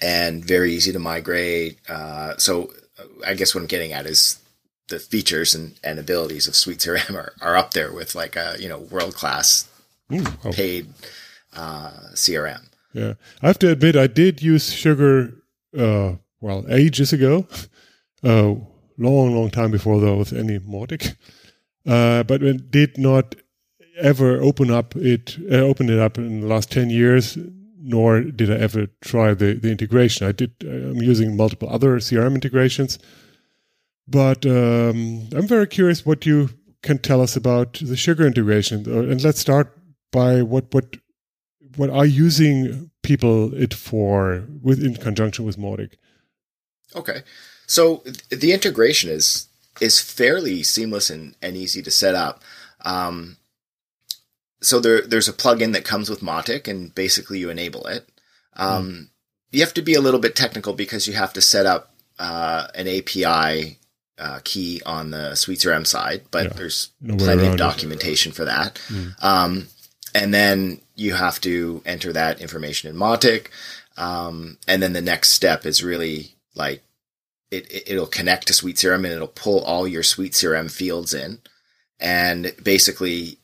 and very easy to migrate. Uh, so, I guess what I'm getting at is the features and, and abilities of Suite CRM are, are up there with like a you know world class mm, paid uh, CRM. Yeah, I have to admit, I did use sugar, uh, well, ages ago, uh, long, long time before there was any Mautic, uh, but it did not ever open up it, uh, open it up in the last ten years. Nor did I ever try the, the integration. I did. Uh, I'm using multiple other CRM integrations, but um, I'm very curious what you can tell us about the sugar integration. Uh, and let's start by what what what are using people it for with in conjunction with Mautic? Okay, so the integration is is fairly seamless and, and easy to set up. Um, so there there's a plugin that comes with Mautic, and basically you enable it. Um, mm. You have to be a little bit technical because you have to set up uh, an API uh, key on the Suite CRM side, but yeah. there's no plenty of documentation for that. Mm. Um, and then you have to enter that information in Mautic. Um, and then the next step is really like it, it, will connect to Suite CRM and it'll pull all your Suite CRM fields in. And basically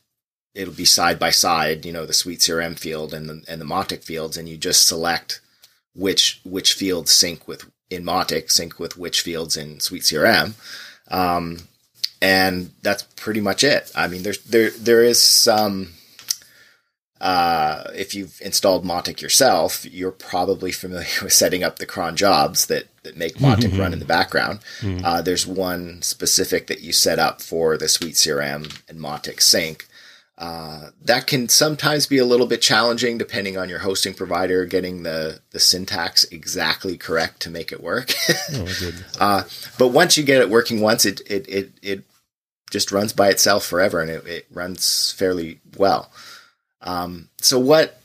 it'll be side by side, you know, the Suite CRM field and the, and the Mautic fields. And you just select which, which fields sync with in Mautic, sync with which fields in Sweet CRM. Um, and that's pretty much it. I mean, there's, there, there is some, uh, if you've installed Mautic yourself, you're probably familiar with setting up the cron jobs that, that make Mautic mm-hmm. run in the background. Mm-hmm. Uh, there's one specific that you set up for the Suite CRM and Mautic sync. Uh, that can sometimes be a little bit challenging depending on your hosting provider getting the, the syntax exactly correct to make it work. oh, uh, but once you get it working once, it, it, it, it just runs by itself forever and it, it runs fairly well. Um, so what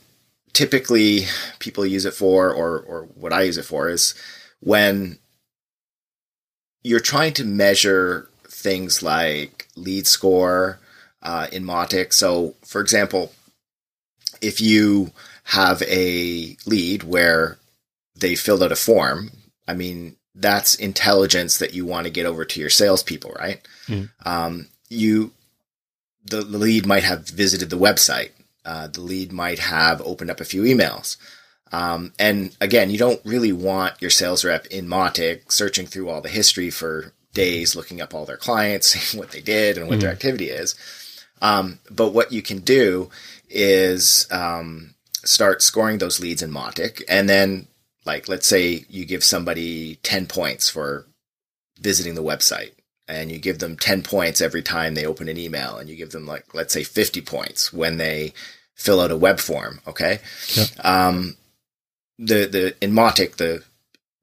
typically people use it for, or or what I use it for, is when you're trying to measure things like lead score uh, in Mautic. So, for example, if you have a lead where they filled out a form, I mean, that's intelligence that you want to get over to your salespeople, right? Mm. Um, you, the, lead might have visited the website uh, the lead might have opened up a few emails. Um, and again, you don't really want your sales rep in Mautic searching through all the history for days, looking up all their clients, what they did and what mm their activity is. Um, but what you can do is um, start scoring those leads in Mautic, and then, like, let's say you give somebody ten points for visiting the website, and you give them 10 points every time they open an email and you give them like let's say 50 points when they fill out a web form okay? Yeah. um, the the in Mautic the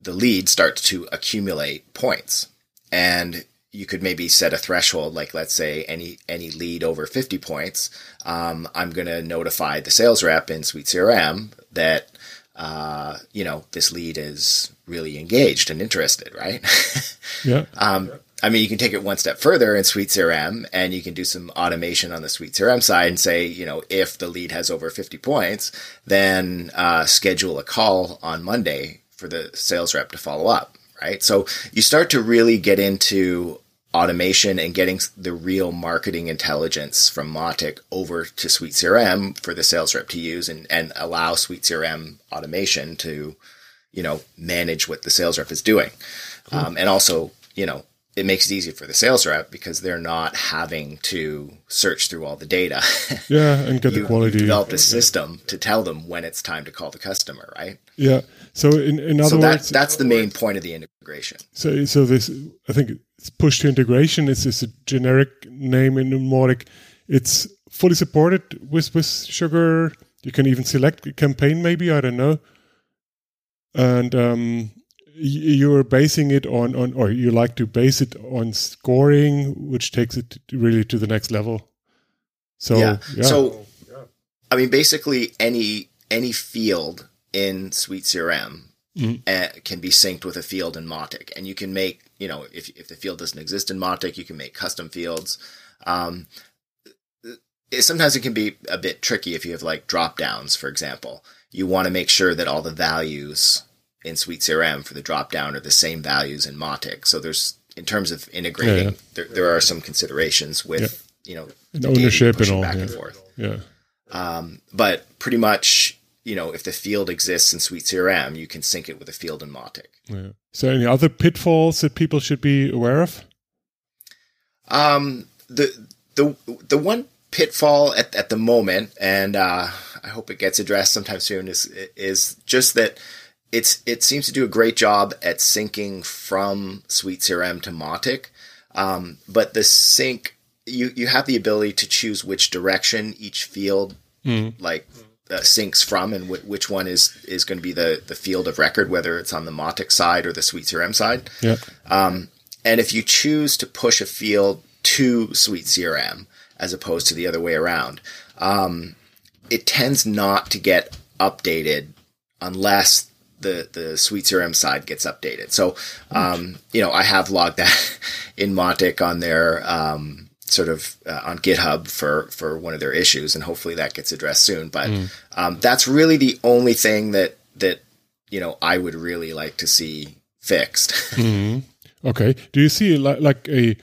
the lead starts to accumulate points. And you could maybe set a threshold like let's say any any lead over 50 points um, i'm going to notify the sales rep in suite crm that uh, you know this lead is really engaged and interested right Yeah. um, I mean, you can take it one step further in Suite CRM and you can do some automation on the Suite CRM side and say, you know, if the lead has over 50 points, then uh, schedule a call on Monday for the sales rep to follow up, right? So you start to really get into automation and getting the real marketing intelligence from Mautic over to Suite CRM for the sales rep to use and, and allow Suite CRM automation to, you know, manage what the sales rep is doing. Um, and also, you know, it makes it easier for the sales rep because they're not having to search through all the data. Yeah, and get you, the quality. You developed a system to tell them when it's time to call the customer, right? Yeah. So in, in other So that, words, that's the main point of the integration. so so this I think it's push to integration. It's just a generic name in Mautic. It's fully supported with with Sugar. You can even select a campaign, maybe I don't know. And um, you're basing it on on, or you like to base it on scoring, which takes it really to the next level. So yeah. yeah. So, I mean, basically any any field in Sweet CRM Mhm. uh, can be synced with a field in Mautic, and you can make you know if if the field doesn't exist in Mautic, you can make custom fields. Um, it, sometimes it can be a bit tricky if you have like drop downs, for example. You want to make sure that all the values in Suite CRM for the drop down are the same values in Mautic. So there's in terms of integrating, Yeah, yeah. There, there are some considerations with you know And the ownership and all, back and forth. yeah. Um, but pretty much, you know, if the field exists in Suite CRM, you can sync it with a field in Mautic. Yeah. So any other pitfalls that people should be aware of? Um, the the the one pitfall at, at the moment, and uh, I hope it gets addressed sometime soon, is is just that it's it seems to do a great job at syncing from Suite CRM to Mautic, um, but the sync you you have the ability to choose which direction each field like uh, syncs from, and wh- which one is is going to be the the field of record, whether it's on the Mautic side or the Suite CRM side. Yeah. Um, and if you choose to push a field to Suite CRM as opposed to the other way around, um, it tends not to get updated unless the the Suite CRM side gets updated. So, um, you know, I have logged that in Mautic on their um, sort of uh, on GitHub for for one of their issues, and hopefully that gets addressed soon. But um, that's really the only thing that that you know I would really like to see fixed. Okay. Do you see like, like a,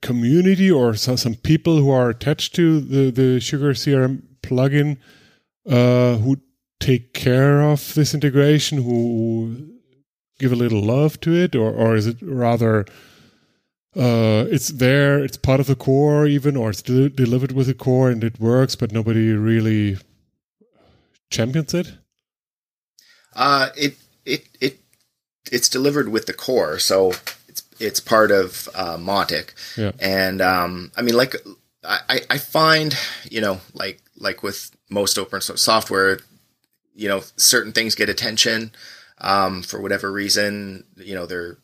community or so, some people who are attached to the, the Sugar CRM plugin uh, who take care of this integration, who give a little love to it, or, or is it rather uh, it's there, it's part of the core even, or it's de- delivered with the core and it works, but nobody really champions it? Uh, it it it it's delivered with the core, so it's it's part of uh, Mautic. Yeah. And um, I mean, like I I- I find you know like like with most open source software, you know certain things get attention um, for whatever reason. You know they're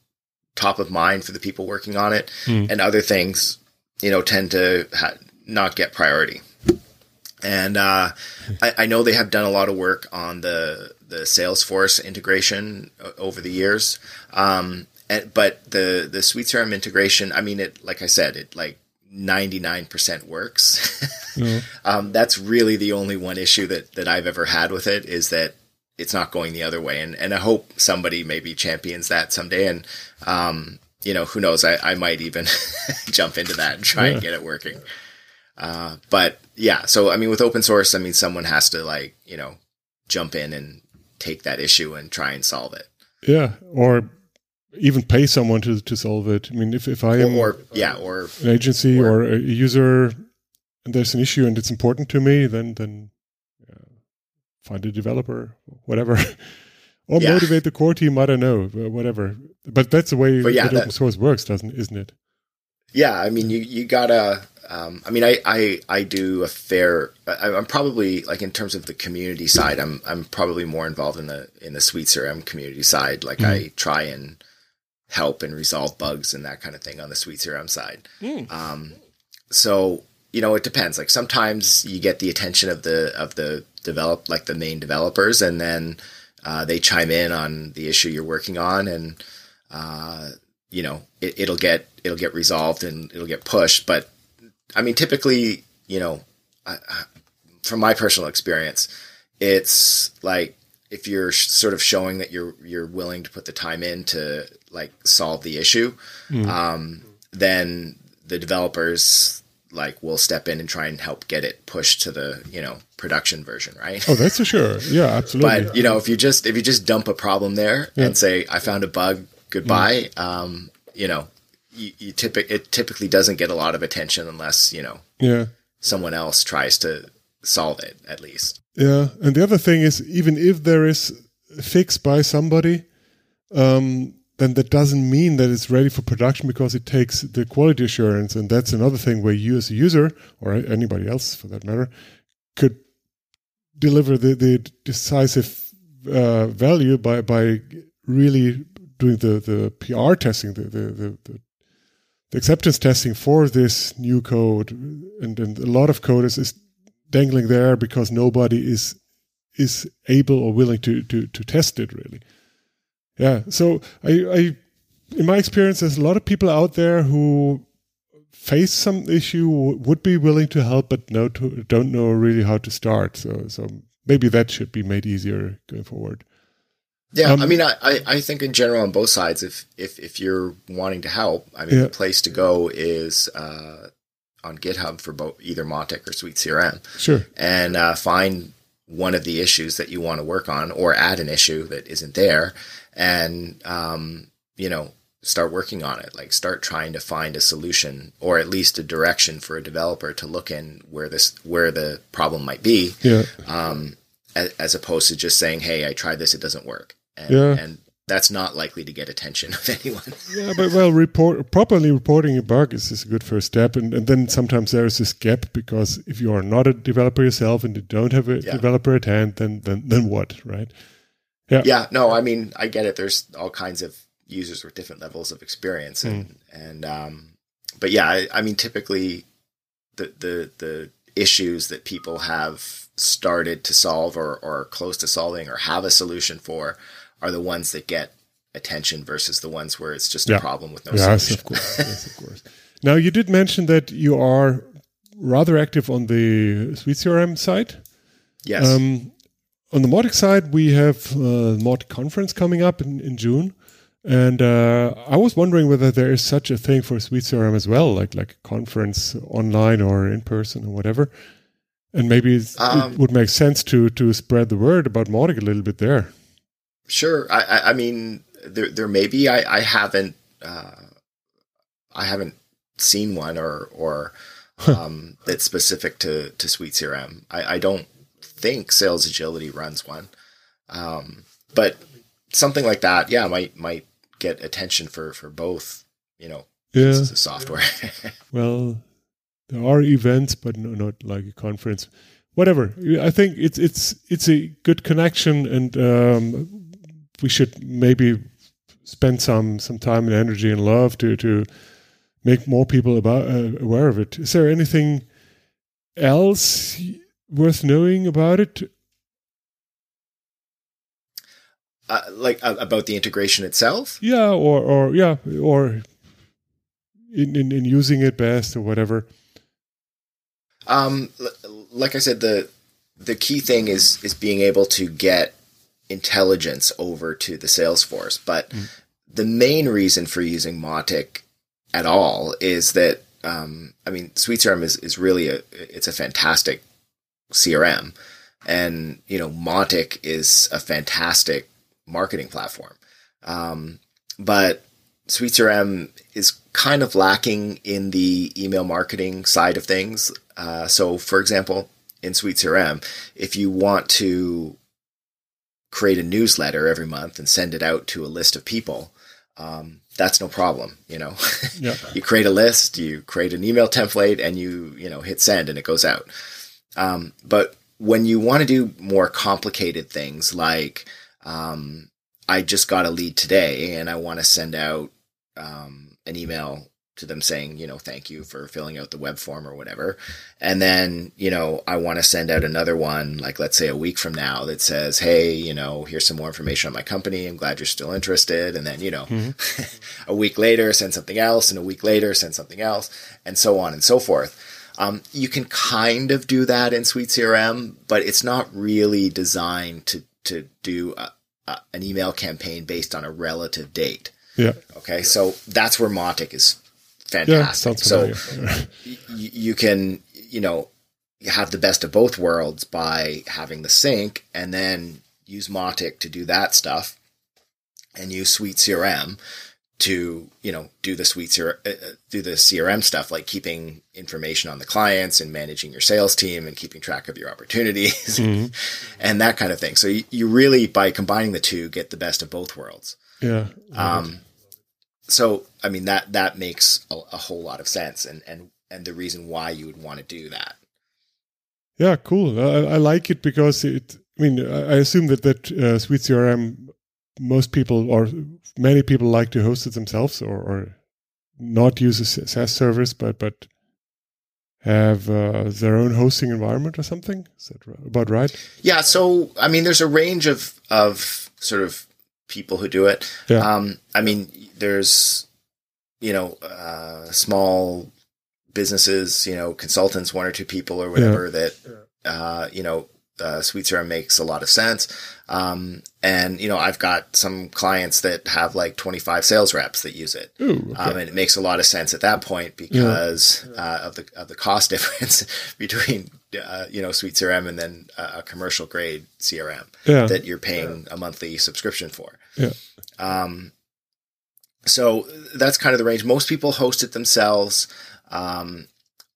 top of mind for the people working on it, Hmm. and other things you know tend to ha- not get priority. And uh, I, I know they have done a lot of work on the the Salesforce integration over the years. Um, and, but the the CRM integration, I mean, it like I said, it like ninety nine percent works. No. um, that's really the only one issue that that I've ever had with it is that it's not going the other way. And and I hope somebody maybe champions that someday. And um, you know, who knows? I, I might even jump into that and try and get it working. Uh, but yeah, so I mean, with open source, I mean, someone has to like you know jump in and take that issue and try and solve it. Yeah, or even pay someone to, to solve it. I mean, if, if I am or yeah, or an agency or- or, a user and there's an issue and it's important to me, then then yeah, find a developer, whatever. or Yeah. motivate the core team. I don't know, uh, whatever. But that's the way yeah, that open source works, doesn't isn't it? Yeah, I mean, you you gotta. Um, I mean, I, I I do a fair. I, I'm probably like in terms of the community side. I'm I'm probably more involved in the in the Sweet CRM community side. Like I try and help and resolve bugs and that kind of thing on the Sweet CRM side. Um, so you know, it depends. Like sometimes you get the attention of the of the develop like the main developers, and then uh, they chime in on the issue you're working on, and uh, you know it, it'll get it'll get resolved and it'll get pushed. But I mean, typically, you know, I, I, from my personal experience, it's like if you're sh- sort of showing that you're you're willing to put the time in to like solve the issue, um, then the developers like will step in and try and help get it pushed to the you know production version, right? Oh, that's for sure. Yeah, absolutely. but you know if you just if you just dump a problem there and say i found a bug goodbye um you know you, you it typically doesn't get a lot of attention unless you know yeah. someone else tries to solve it at least Yeah, and the other thing is, even if there is a fix by somebody, um, then that doesn't mean that it's ready for production because it takes the quality assurance, and that's another thing where you, as a user or anybody else for that matter, could deliver the, the decisive uh, value by by really doing the the PR testing, the the, the, the acceptance testing for this new code, and, and a lot of code is, is dangling there because nobody is is able or willing to to to test it really. Yeah. So I I in my experience there's a lot of people out there who face some issue would be willing to help but no to, don't know really how to start. So so maybe that should be made easier going forward. yeah Um, i mean I, I i think in general on both sides if if if you're wanting to help i mean Yeah. the place to go is uh on github for both either Mautic or sweet crm Sure. and uh, find one of the issues that you want to work on or add an issue that isn't there and um, you know start working on it like start trying to find a solution or at least a direction for a developer to look in where this where the problem might be Yeah. um, as, as opposed to just saying hey i tried this it doesn't work and, Yeah. and that's not likely to get attention of anyone Yeah, but well, report properly reporting a bug is, is a good first step, and, and then sometimes there is this gap because if you are not a developer yourself and you don't have a Yeah. developer at hand, then then then what, right? yeah yeah. no i mean i get it there's all kinds of users with different levels of experience and Hmm. and um but yeah I, I mean typically the the the issues that people have started to solve or or are close to solving or have a solution for are the ones that get attention versus the ones where it's just Yeah. a problem with no yes, solution of course, yes, of course. Now you did mention that you are rather active on the Sweet CRM side. yes Um, on the Mautic side, we have uh, Mautic conference coming up in, in June, and uh, I was wondering whether there is such a thing for Sweet CRM as well, like like a conference online or in person or whatever. And maybe Um, it would make sense to to spread the word about Mautic a little bit there. Sure. I, I, I mean, there, there may be. I, I haven't, uh, I haven't seen one or, or, um, that's specific to, to Sweet CRM. I, I don't think Sales Agility runs one. Um, but something like that, yeah, might, might get attention for, for both, you know, Yeah. pieces of software. Well, there are events, but no, not like a conference. Whatever. I think it's it's it's a good connection, and um, we should maybe spend some some time and energy and love to to make more people about uh, aware of it. Is there anything else worth knowing about it? uh, like uh, about the integration itself. Yeah, or or yeah, or in in, in using it best or whatever. Um, l- like I said, the the key thing is is being able to get intelligence over to the Salesforce. But the main reason for using Mautic at all is that um, I mean, SweetCRM is is really a it's a fantastic CRM, and you know, Mautic is a fantastic marketing platform. Um, but SweetCRM is kind of lacking in the email marketing side of things. Uh, so, for example, in SweetCRM, if you want to create a newsletter every month and send it out to a list of people, um, that's no problem. You know, Yeah. you create a list, you create an email template, and you you know hit send, and it goes out. Um, but when you want to do more complicated things, like um, I just got a lead today, and I want to send out um, an email to them saying, you know, thank you for filling out the web form or whatever. And then, you know, I want to send out another one, like let's say a week from now that says, Hey, you know, here's some more information on my company. I'm glad you're still interested. And then, you know, a week later, send something else. And a week later, send something else and so on and so forth. Um, you can kind of do that in Suite CRM, but it's not really designed to, to do a, a, an email campaign based on a relative date. Yeah. Okay, so that's where Montic is. Fantastic. Sounds so y- you can, you know, have the best of both worlds by having the sync and then use Montic to do that stuff and use Sweet CRM to, you know, do the Suite CRM, uh, uh, do the CRM stuff like keeping information on the clients and managing your sales team and keeping track of your opportunities and that kind of thing. So you, you really, by combining the two, get the best of both worlds. yeah. Um, so I mean that that makes a, a whole lot of sense, and and and the reason why you would want to do that. Yeah, cool. I, I like it because it. I mean, I assume that that uh, Suite CRM, most people or many people like to host it themselves or, or not use a SaaS service, but but have uh, their own hosting environment or something. Is that about right? Yeah. So I mean, there's a range of of sort of people who do it. Yeah. Um, I mean, there's you know uh, small businesses, you know, consultants, one or two people or whatever that uh, you know. Uh, Sweet CRM makes a lot of sense. Um, and, you know, I've got some clients that have like 25 sales reps that use it. Ooh, okay. Um, and it makes a lot of sense at that point because uh, of the of the cost difference between uh, you know Suite CRM and then uh, a commercial grade CRM yeah. that you're paying a monthly subscription for. Yeah. Um, so that's kind of the range. Most people host it themselves. Um,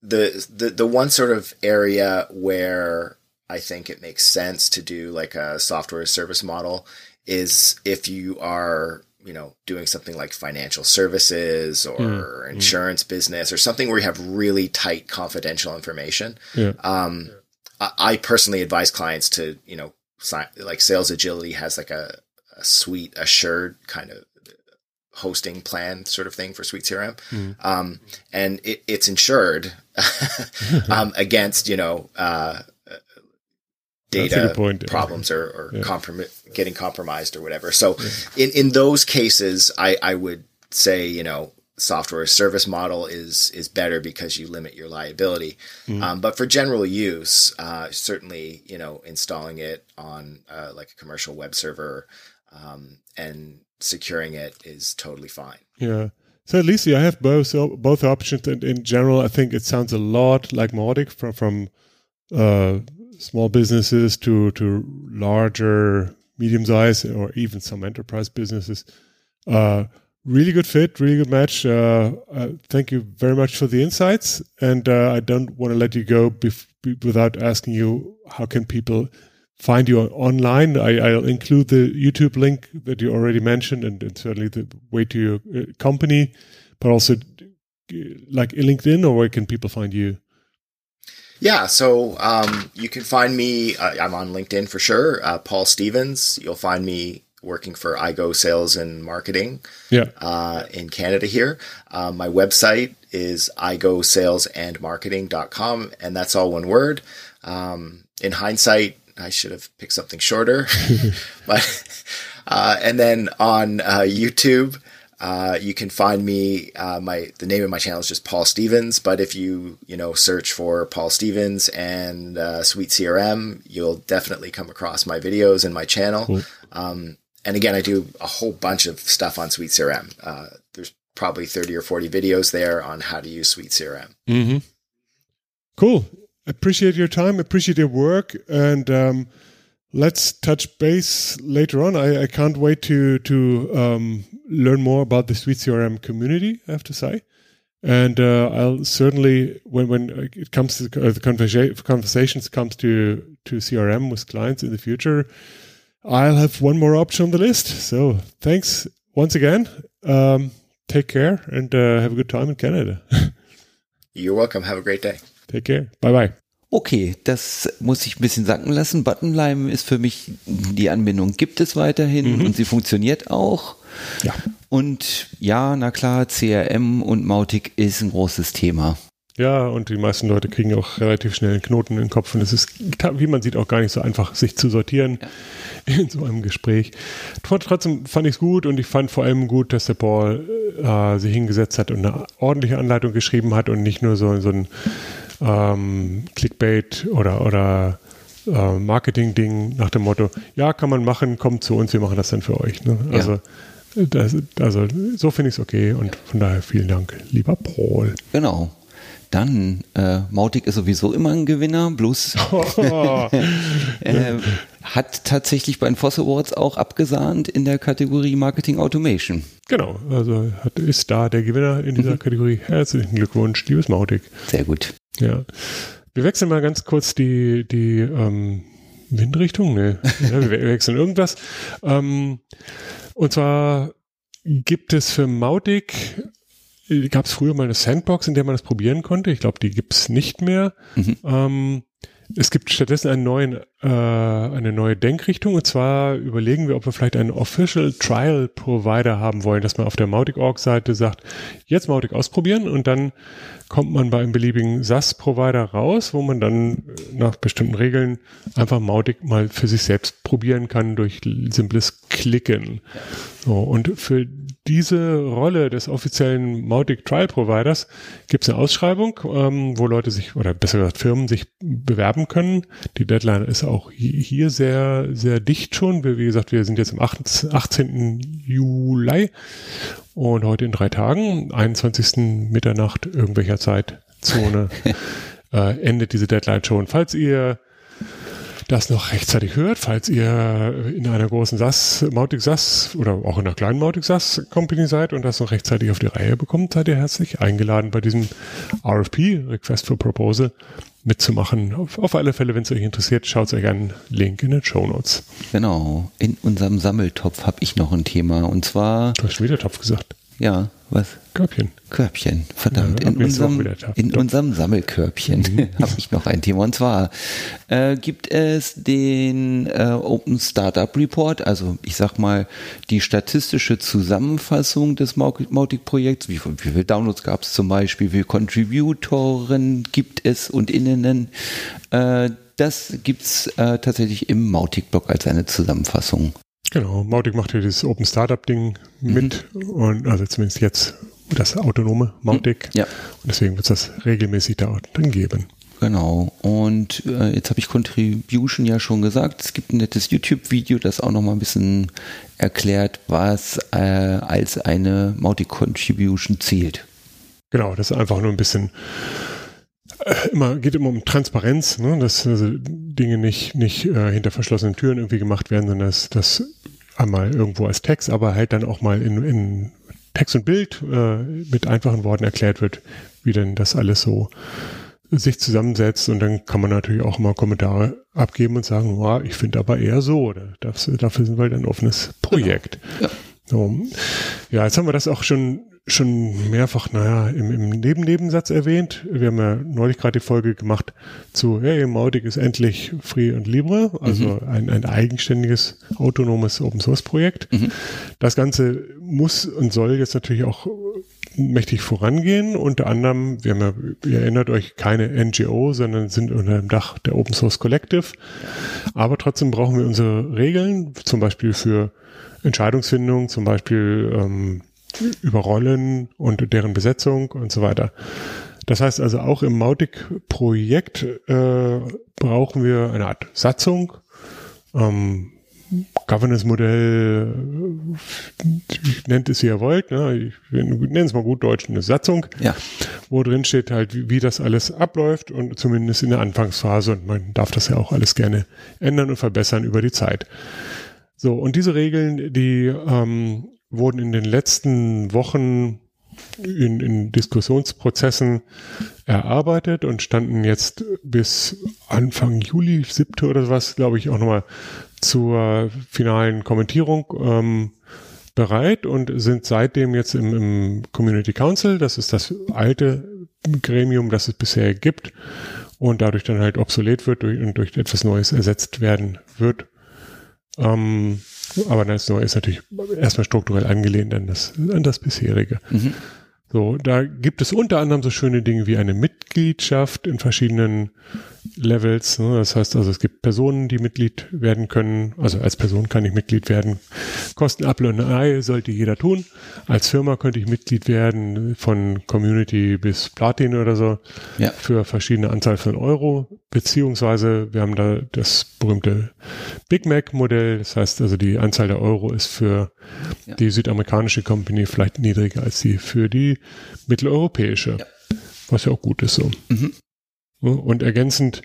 the the the one sort of area where I think it makes sense to do like a software service model is if you are you know doing something like financial services or insurance business or something where you have really tight confidential information yeah. um, I, I personally advise clients to, you know, sign, like Sales Agility has like a, a suite assured kind of hosting plan sort of thing for Suite CRM. Um, and it, it's insured um, against, you know, uh, data point. problems or, or Yeah. comprom- getting compromised or whatever. So in, in those cases, I, I would say, you know, software as service model is, is better because you limit your liability. Um, but for general use, uh, certainly, you know, installing it on uh, like a commercial web server um, and securing it is totally fine. Yeah. So at least have both both options, and in general, I think it sounds a lot like Mautic from from uh, small businesses to to larger, medium size, or even some enterprise businesses. Uh, really good fit, really good match. Uh, uh, thank you very much for the insights, and uh, I don't want to let you go without asking you how can people find you online. I, I'll include the YouTube link that you already mentioned, and, and certainly the way to your uh, company, but also uh, like LinkedIn, or where can people find you? Yeah, so um, you can find me. Uh, I'm on LinkedIn for sure. Uh, Paul Stevens. You'll find me working for iGo Sales and Marketing Yeah, uh, in Canada here. Um, my website is igosalesandmarketing.com, and that's all one word. Um, in hindsight, I should have picked something shorter, but uh, and then on uh, YouTube. Uh, you can find me. Uh, my the name of my channel is just Paul Stevens. But if you you know search for Paul Stevens and uh, Sweet CRM, you'll definitely come across my videos and my channel. Um, and again, I do a whole bunch of stuff on Sweet CRM. Uh, there's probably 30 or 40 videos there on how to use Sweet CRM. Mm-hmm. Cool. Appreciate your time. Appreciate your work, and um, let's touch base later on. I, I can't wait to to um, learn more about the Sweet CRM community. I have to say, and uh, I'll certainly when when it comes to the, uh, the conversa- conversations comes to to CRM with clients in the future. I'll have one more option on the list. So thanks once again. Um, take care and uh, have a good time in Canada. You're welcome. Have a great day. Take care. Bye bye. Okay, das muss ich ein bisschen sacken lassen. Buttonlime ist für mich, die Anbindung gibt es weiterhin und sie funktioniert auch. Ja. Und ja, na klar, CRM und Mautic ist ein großes Thema. Ja, und die meisten Leute kriegen auch relativ schnell einen Knoten in den Kopf und es ist, wie man sieht, auch gar nicht so einfach, sich zu sortieren in so einem Gespräch. Tr- Trotzdem fand ich es gut und ich fand vor allem gut, dass der Paul äh, sich hingesetzt hat und eine ordentliche Anleitung geschrieben hat und nicht nur so, so ein ähm, Clickbait oder, oder äh, Marketing-Ding nach dem Motto, ja, kann man machen, kommt zu uns, wir machen das dann für euch. Ne? Ja. Also, das, also so finde ich es okay und von daher vielen Dank, lieber Paul. Genau. Dann, äh, Mautic ist sowieso immer ein Gewinner, bloß äh, hat tatsächlich bei den Foss Awards auch abgesahnt in der Kategorie Marketing Automation. Genau, also hat, ist da der Gewinner in dieser Kategorie. Herzlichen Glückwunsch, liebes Mautic. Sehr gut. Ja. Wir wechseln mal ganz kurz die, die ähm, Windrichtung. Nee. Ja, wir we- wechseln irgendwas. Ähm, und zwar gibt es für Mautic, gab es früher mal eine Sandbox, in der man das probieren konnte. Ich glaube, die gibt es nicht mehr. Ähm, es gibt stattdessen einen neuen, äh, eine neue Denkrichtung und zwar überlegen wir, ob wir vielleicht einen Official Trial Provider haben wollen, dass man auf der Mautic.org-Seite sagt, jetzt Mautic ausprobieren und dann kommt man bei einem beliebigen SAS-Provider raus, wo man dann äh, nach bestimmten Regeln einfach Mautic mal für sich selbst probieren kann durch simples Klicken. So, und für diese Rolle des offiziellen Mautic Trial Providers gibt es eine Ausschreibung, ähm, wo Leute sich, oder besser gesagt Firmen sich bewerben können. Die Deadline ist auch hi- hier sehr, sehr dicht schon. Wir, wie gesagt, wir sind jetzt am 18. 18. Juli und heute in drei Tagen, 21. Mitternacht irgendwelcher Zeitzone, äh, endet diese Deadline schon. Falls ihr das noch rechtzeitig hört, falls ihr in einer großen SAS, Mautic SAS oder auch in einer kleinen Mautic SAS Company seid und das noch rechtzeitig auf die Reihe bekommt, seid ihr herzlich eingeladen, bei diesem RFP, Request for Proposal, mitzumachen. Auf, auf alle Fälle, wenn es euch interessiert, schaut euch einen Link in den Show Notes. Genau. In unserem Sammeltopf habe ich noch ein Thema und zwar, Du hast schon wieder Topf gesagt. Ja, was? Körbchen. Körbchen, verdammt. Ja, in unserem, in unserem Sammelkörbchen habe ich noch ein Thema. Und zwar äh, gibt es den äh, Open Startup Report, also ich sag mal die statistische Zusammenfassung des Mau- Mautic-Projekts. Wie, wie viele Downloads gab es zum Beispiel? Wie viele Contributoren gibt es und Innen? Äh, das gibt's äh, tatsächlich im Mautic-Blog als eine Zusammenfassung. Genau, Mautic macht hier dieses Open Startup Ding mit und also zumindest jetzt das autonome Mautic. Ja. Und deswegen wird es das regelmäßig da dann geben. Genau. Und äh, jetzt habe ich Contribution ja schon gesagt. Es gibt ein nettes YouTube-Video, das auch noch mal ein bisschen erklärt, was äh, als eine Multi-Contribution zählt. Genau, das ist einfach nur ein bisschen immer geht immer um Transparenz, ne? dass also Dinge nicht nicht äh, hinter verschlossenen Türen irgendwie gemacht werden, sondern dass das einmal irgendwo als Text, aber halt dann auch mal in, in Text und Bild äh, mit einfachen Worten erklärt wird, wie denn das alles so sich zusammensetzt und dann kann man natürlich auch mal Kommentare abgeben und sagen, "Ja, ich finde aber eher so, oder das, dafür sind wir halt ein offenes Projekt. Ja. So. Ja, jetzt haben wir das auch schon, schon mehrfach, naja, im, im Neben-Nebensatz erwähnt. Wir haben ja neulich gerade die Folge gemacht zu, hey, Mautic ist endlich Free und Libre, also ein, ein eigenständiges, autonomes Open-Source-Projekt. Das Ganze muss und soll jetzt natürlich auch mächtig vorangehen. Unter anderem, wir haben ja, ihr erinnert euch, keine NGO, sondern sind unter dem Dach der Open Source Collective. Aber trotzdem brauchen wir unsere Regeln, zum Beispiel für Entscheidungsfindung, zum Beispiel ähm, über Rollen und deren Besetzung und so weiter. Das heißt also auch im Mautic-Projekt äh, brauchen wir eine Art Satzung, ähm, Governance-Modell, nennt es wie ihr wollt, ne? ich nenne es mal gut Deutsch, eine Satzung, Ja. wo drin steht halt, wie, wie das alles abläuft und zumindest in der Anfangsphase und man darf das ja auch alles gerne ändern und verbessern über die Zeit. So, und diese Regeln, die ähm, wurden in den letzten Wochen in, in Diskussionsprozessen erarbeitet und standen jetzt bis Anfang Juli, siebte oder was, glaube ich, auch nochmal zur finalen Kommentierung ähm, bereit und sind seitdem jetzt im, im Community Council. Das ist das alte Gremium, das es bisher gibt und dadurch dann halt obsolet wird durch, und durch etwas Neues ersetzt werden wird. Ähm, aber das Neue ist natürlich erstmal strukturell angelehnt an das, an das bisherige. Mhm. So, da gibt es unter anderem so schöne Dinge wie eine Mitgliedschaft in verschiedenen Levels. Ne? Das heißt also, es gibt Personen, die Mitglied werden können. Also als Person kann ich Mitglied werden. Kosten Apple und Ei sollte jeder tun. Als Firma könnte ich Mitglied werden von Community bis Platin oder so. Ja. Für verschiedene Anzahl von Euro. Beziehungsweise wir haben da das berühmte Big Mac Modell. Das heißt also, die Anzahl der Euro ist für ja. die südamerikanische Company vielleicht niedriger als die für die mitteleuropäische. Ja. Was ja auch gut ist so. Mhm. Und ergänzend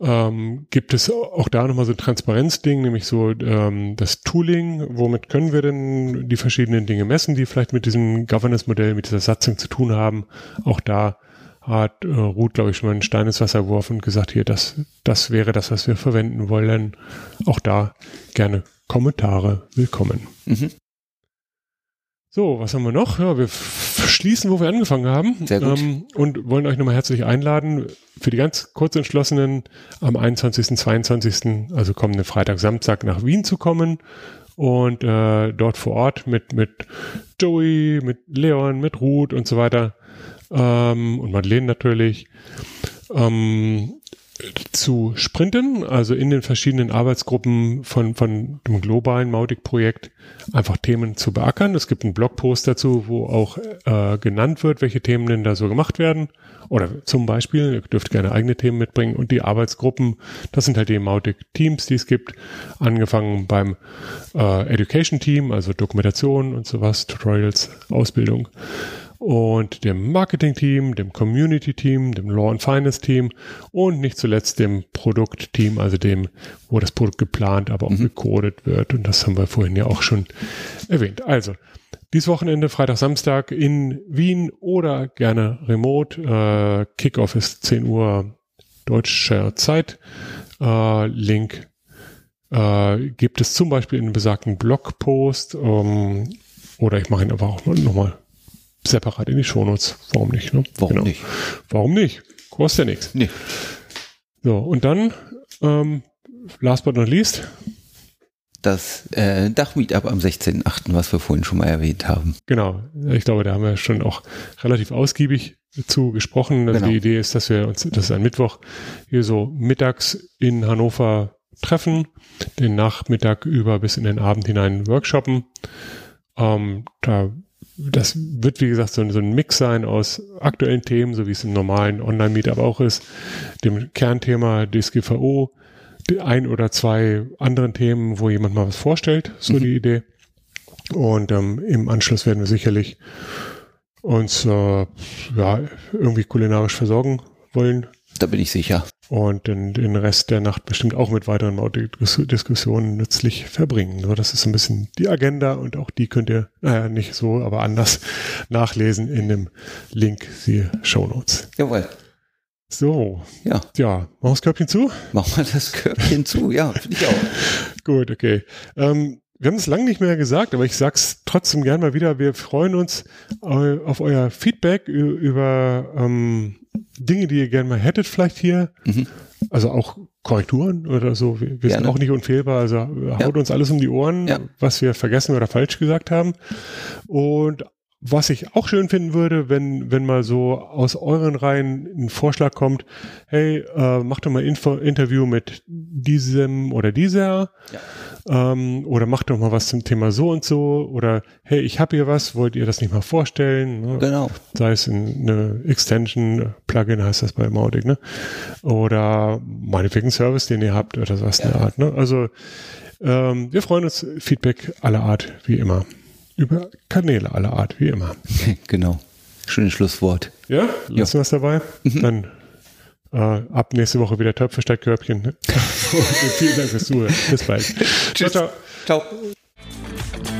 ähm, gibt es auch da nochmal so ein Transparenzding, nämlich so ähm, das Tooling, womit können wir denn die verschiedenen Dinge messen, die vielleicht mit diesem Governance-Modell, mit dieser Satzung zu tun haben. Auch da hat äh, Ruth, glaube ich, schon mal einen Stein ins Wasser geworfen und gesagt, hier, das, das wäre das, was wir verwenden wollen. Auch da gerne Kommentare willkommen. Mhm. So, was haben wir noch? Ja, wir schließen, wo wir angefangen haben. Sehr gut. Ähm, und wollen euch nochmal herzlich einladen, für die ganz kurzentschlossenen am 21., 22., also kommenden Freitag, Samstag nach Wien zu kommen und äh, dort vor Ort mit, mit Joey, mit Leon, mit Ruth und so weiter ähm, und Madeleine natürlich ähm, zu sprinten, also in den verschiedenen Arbeitsgruppen von, von dem globalen Mautic-Projekt einfach Themen zu beackern. Es gibt einen Blogpost dazu, wo auch äh, genannt wird, welche Themen denn da so gemacht werden. Oder zum Beispiel, ihr dürft gerne eigene Themen mitbringen und die Arbeitsgruppen, das sind halt die Mautic-Teams, die es gibt, angefangen beim äh, Education-Team, also Dokumentation und sowas, Tutorials, Ausbildung und dem Marketing-Team, dem Community-Team, dem Law and Finance-Team und nicht zuletzt dem Produkt-Team, also dem, wo das Produkt geplant, aber auch mhm. gecodet wird. Und das haben wir vorhin ja auch schon erwähnt. Also, dieses Wochenende, Freitag, Samstag in Wien oder gerne remote. Äh, Kickoff ist 10 Uhr deutscher Zeit. Äh, Link äh, gibt es zum Beispiel in besagten Blogpost. Ähm, oder ich mache ihn einfach auch nochmal separat in die Shownotes. Warum nicht? Ne? Warum genau. nicht? Warum nicht? Kostet ja nichts. Nee. So, und dann, ähm, last but not least, das äh, Dachmeetup am 16.8., was wir vorhin schon mal erwähnt haben. Genau, ich glaube, da haben wir schon auch relativ ausgiebig zu gesprochen. Also genau. Die Idee ist, dass wir uns, das ist ein Mittwoch, hier so mittags in Hannover treffen, den Nachmittag über bis in den Abend hinein workshoppen. Ähm, da das wird, wie gesagt, so, so, ein Mix sein aus aktuellen Themen, so wie es im normalen Online-Meetup auch ist, dem Kernthema DSGVO, ein oder zwei anderen Themen, wo jemand mal was vorstellt, so mhm. die Idee. Und ähm, im Anschluss werden wir sicherlich uns äh, ja, irgendwie kulinarisch versorgen wollen. Da bin ich sicher und den, den Rest der Nacht bestimmt auch mit weiteren Diskussionen nützlich verbringen. So, das ist ein bisschen die Agenda und auch die könnt ihr, naja, nicht so, aber anders nachlesen in dem Link, siehe Show Notes. Jawohl. So. Ja. Ja, machen wir das Körbchen zu? Machen wir das Körbchen zu, ja, finde ich auch. Gut, okay. Ähm, wir haben es lange nicht mehr gesagt, aber ich sag's trotzdem gern mal wieder. Wir freuen uns äh, auf euer Feedback über ähm, Dinge, die ihr gerne mal hättet, vielleicht hier. Mhm. Also auch Korrekturen oder so. Wir, wir sind auch nicht unfehlbar. Also haut ja. uns alles um die Ohren, ja. was wir vergessen oder falsch gesagt haben. Und was ich auch schön finden würde, wenn, wenn mal so aus euren Reihen ein Vorschlag kommt, hey, äh, mach doch mal Info Interview mit diesem oder dieser. Ja. Ähm, oder mach doch mal was zum Thema so und so. Oder hey, ich habe hier was, wollt ihr das nicht mal vorstellen? Ne? Genau. Sei es in eine Extension, Plugin heißt das bei Mautic, ne? Oder meinetwegen Service, den ihr habt oder sowas ja. in der Art. Ne? Also ähm, wir freuen uns, Feedback aller Art, wie immer über Kanäle aller Art, wie immer. Genau. Schönes Schlusswort. Ja, lassen wir es dabei. Mhm. Dann äh, ab nächste Woche wieder Töpfe statt Körbchen. vielen Dank fürs Zuhören. Bis bald. Tschüss. ciao. ciao. ciao.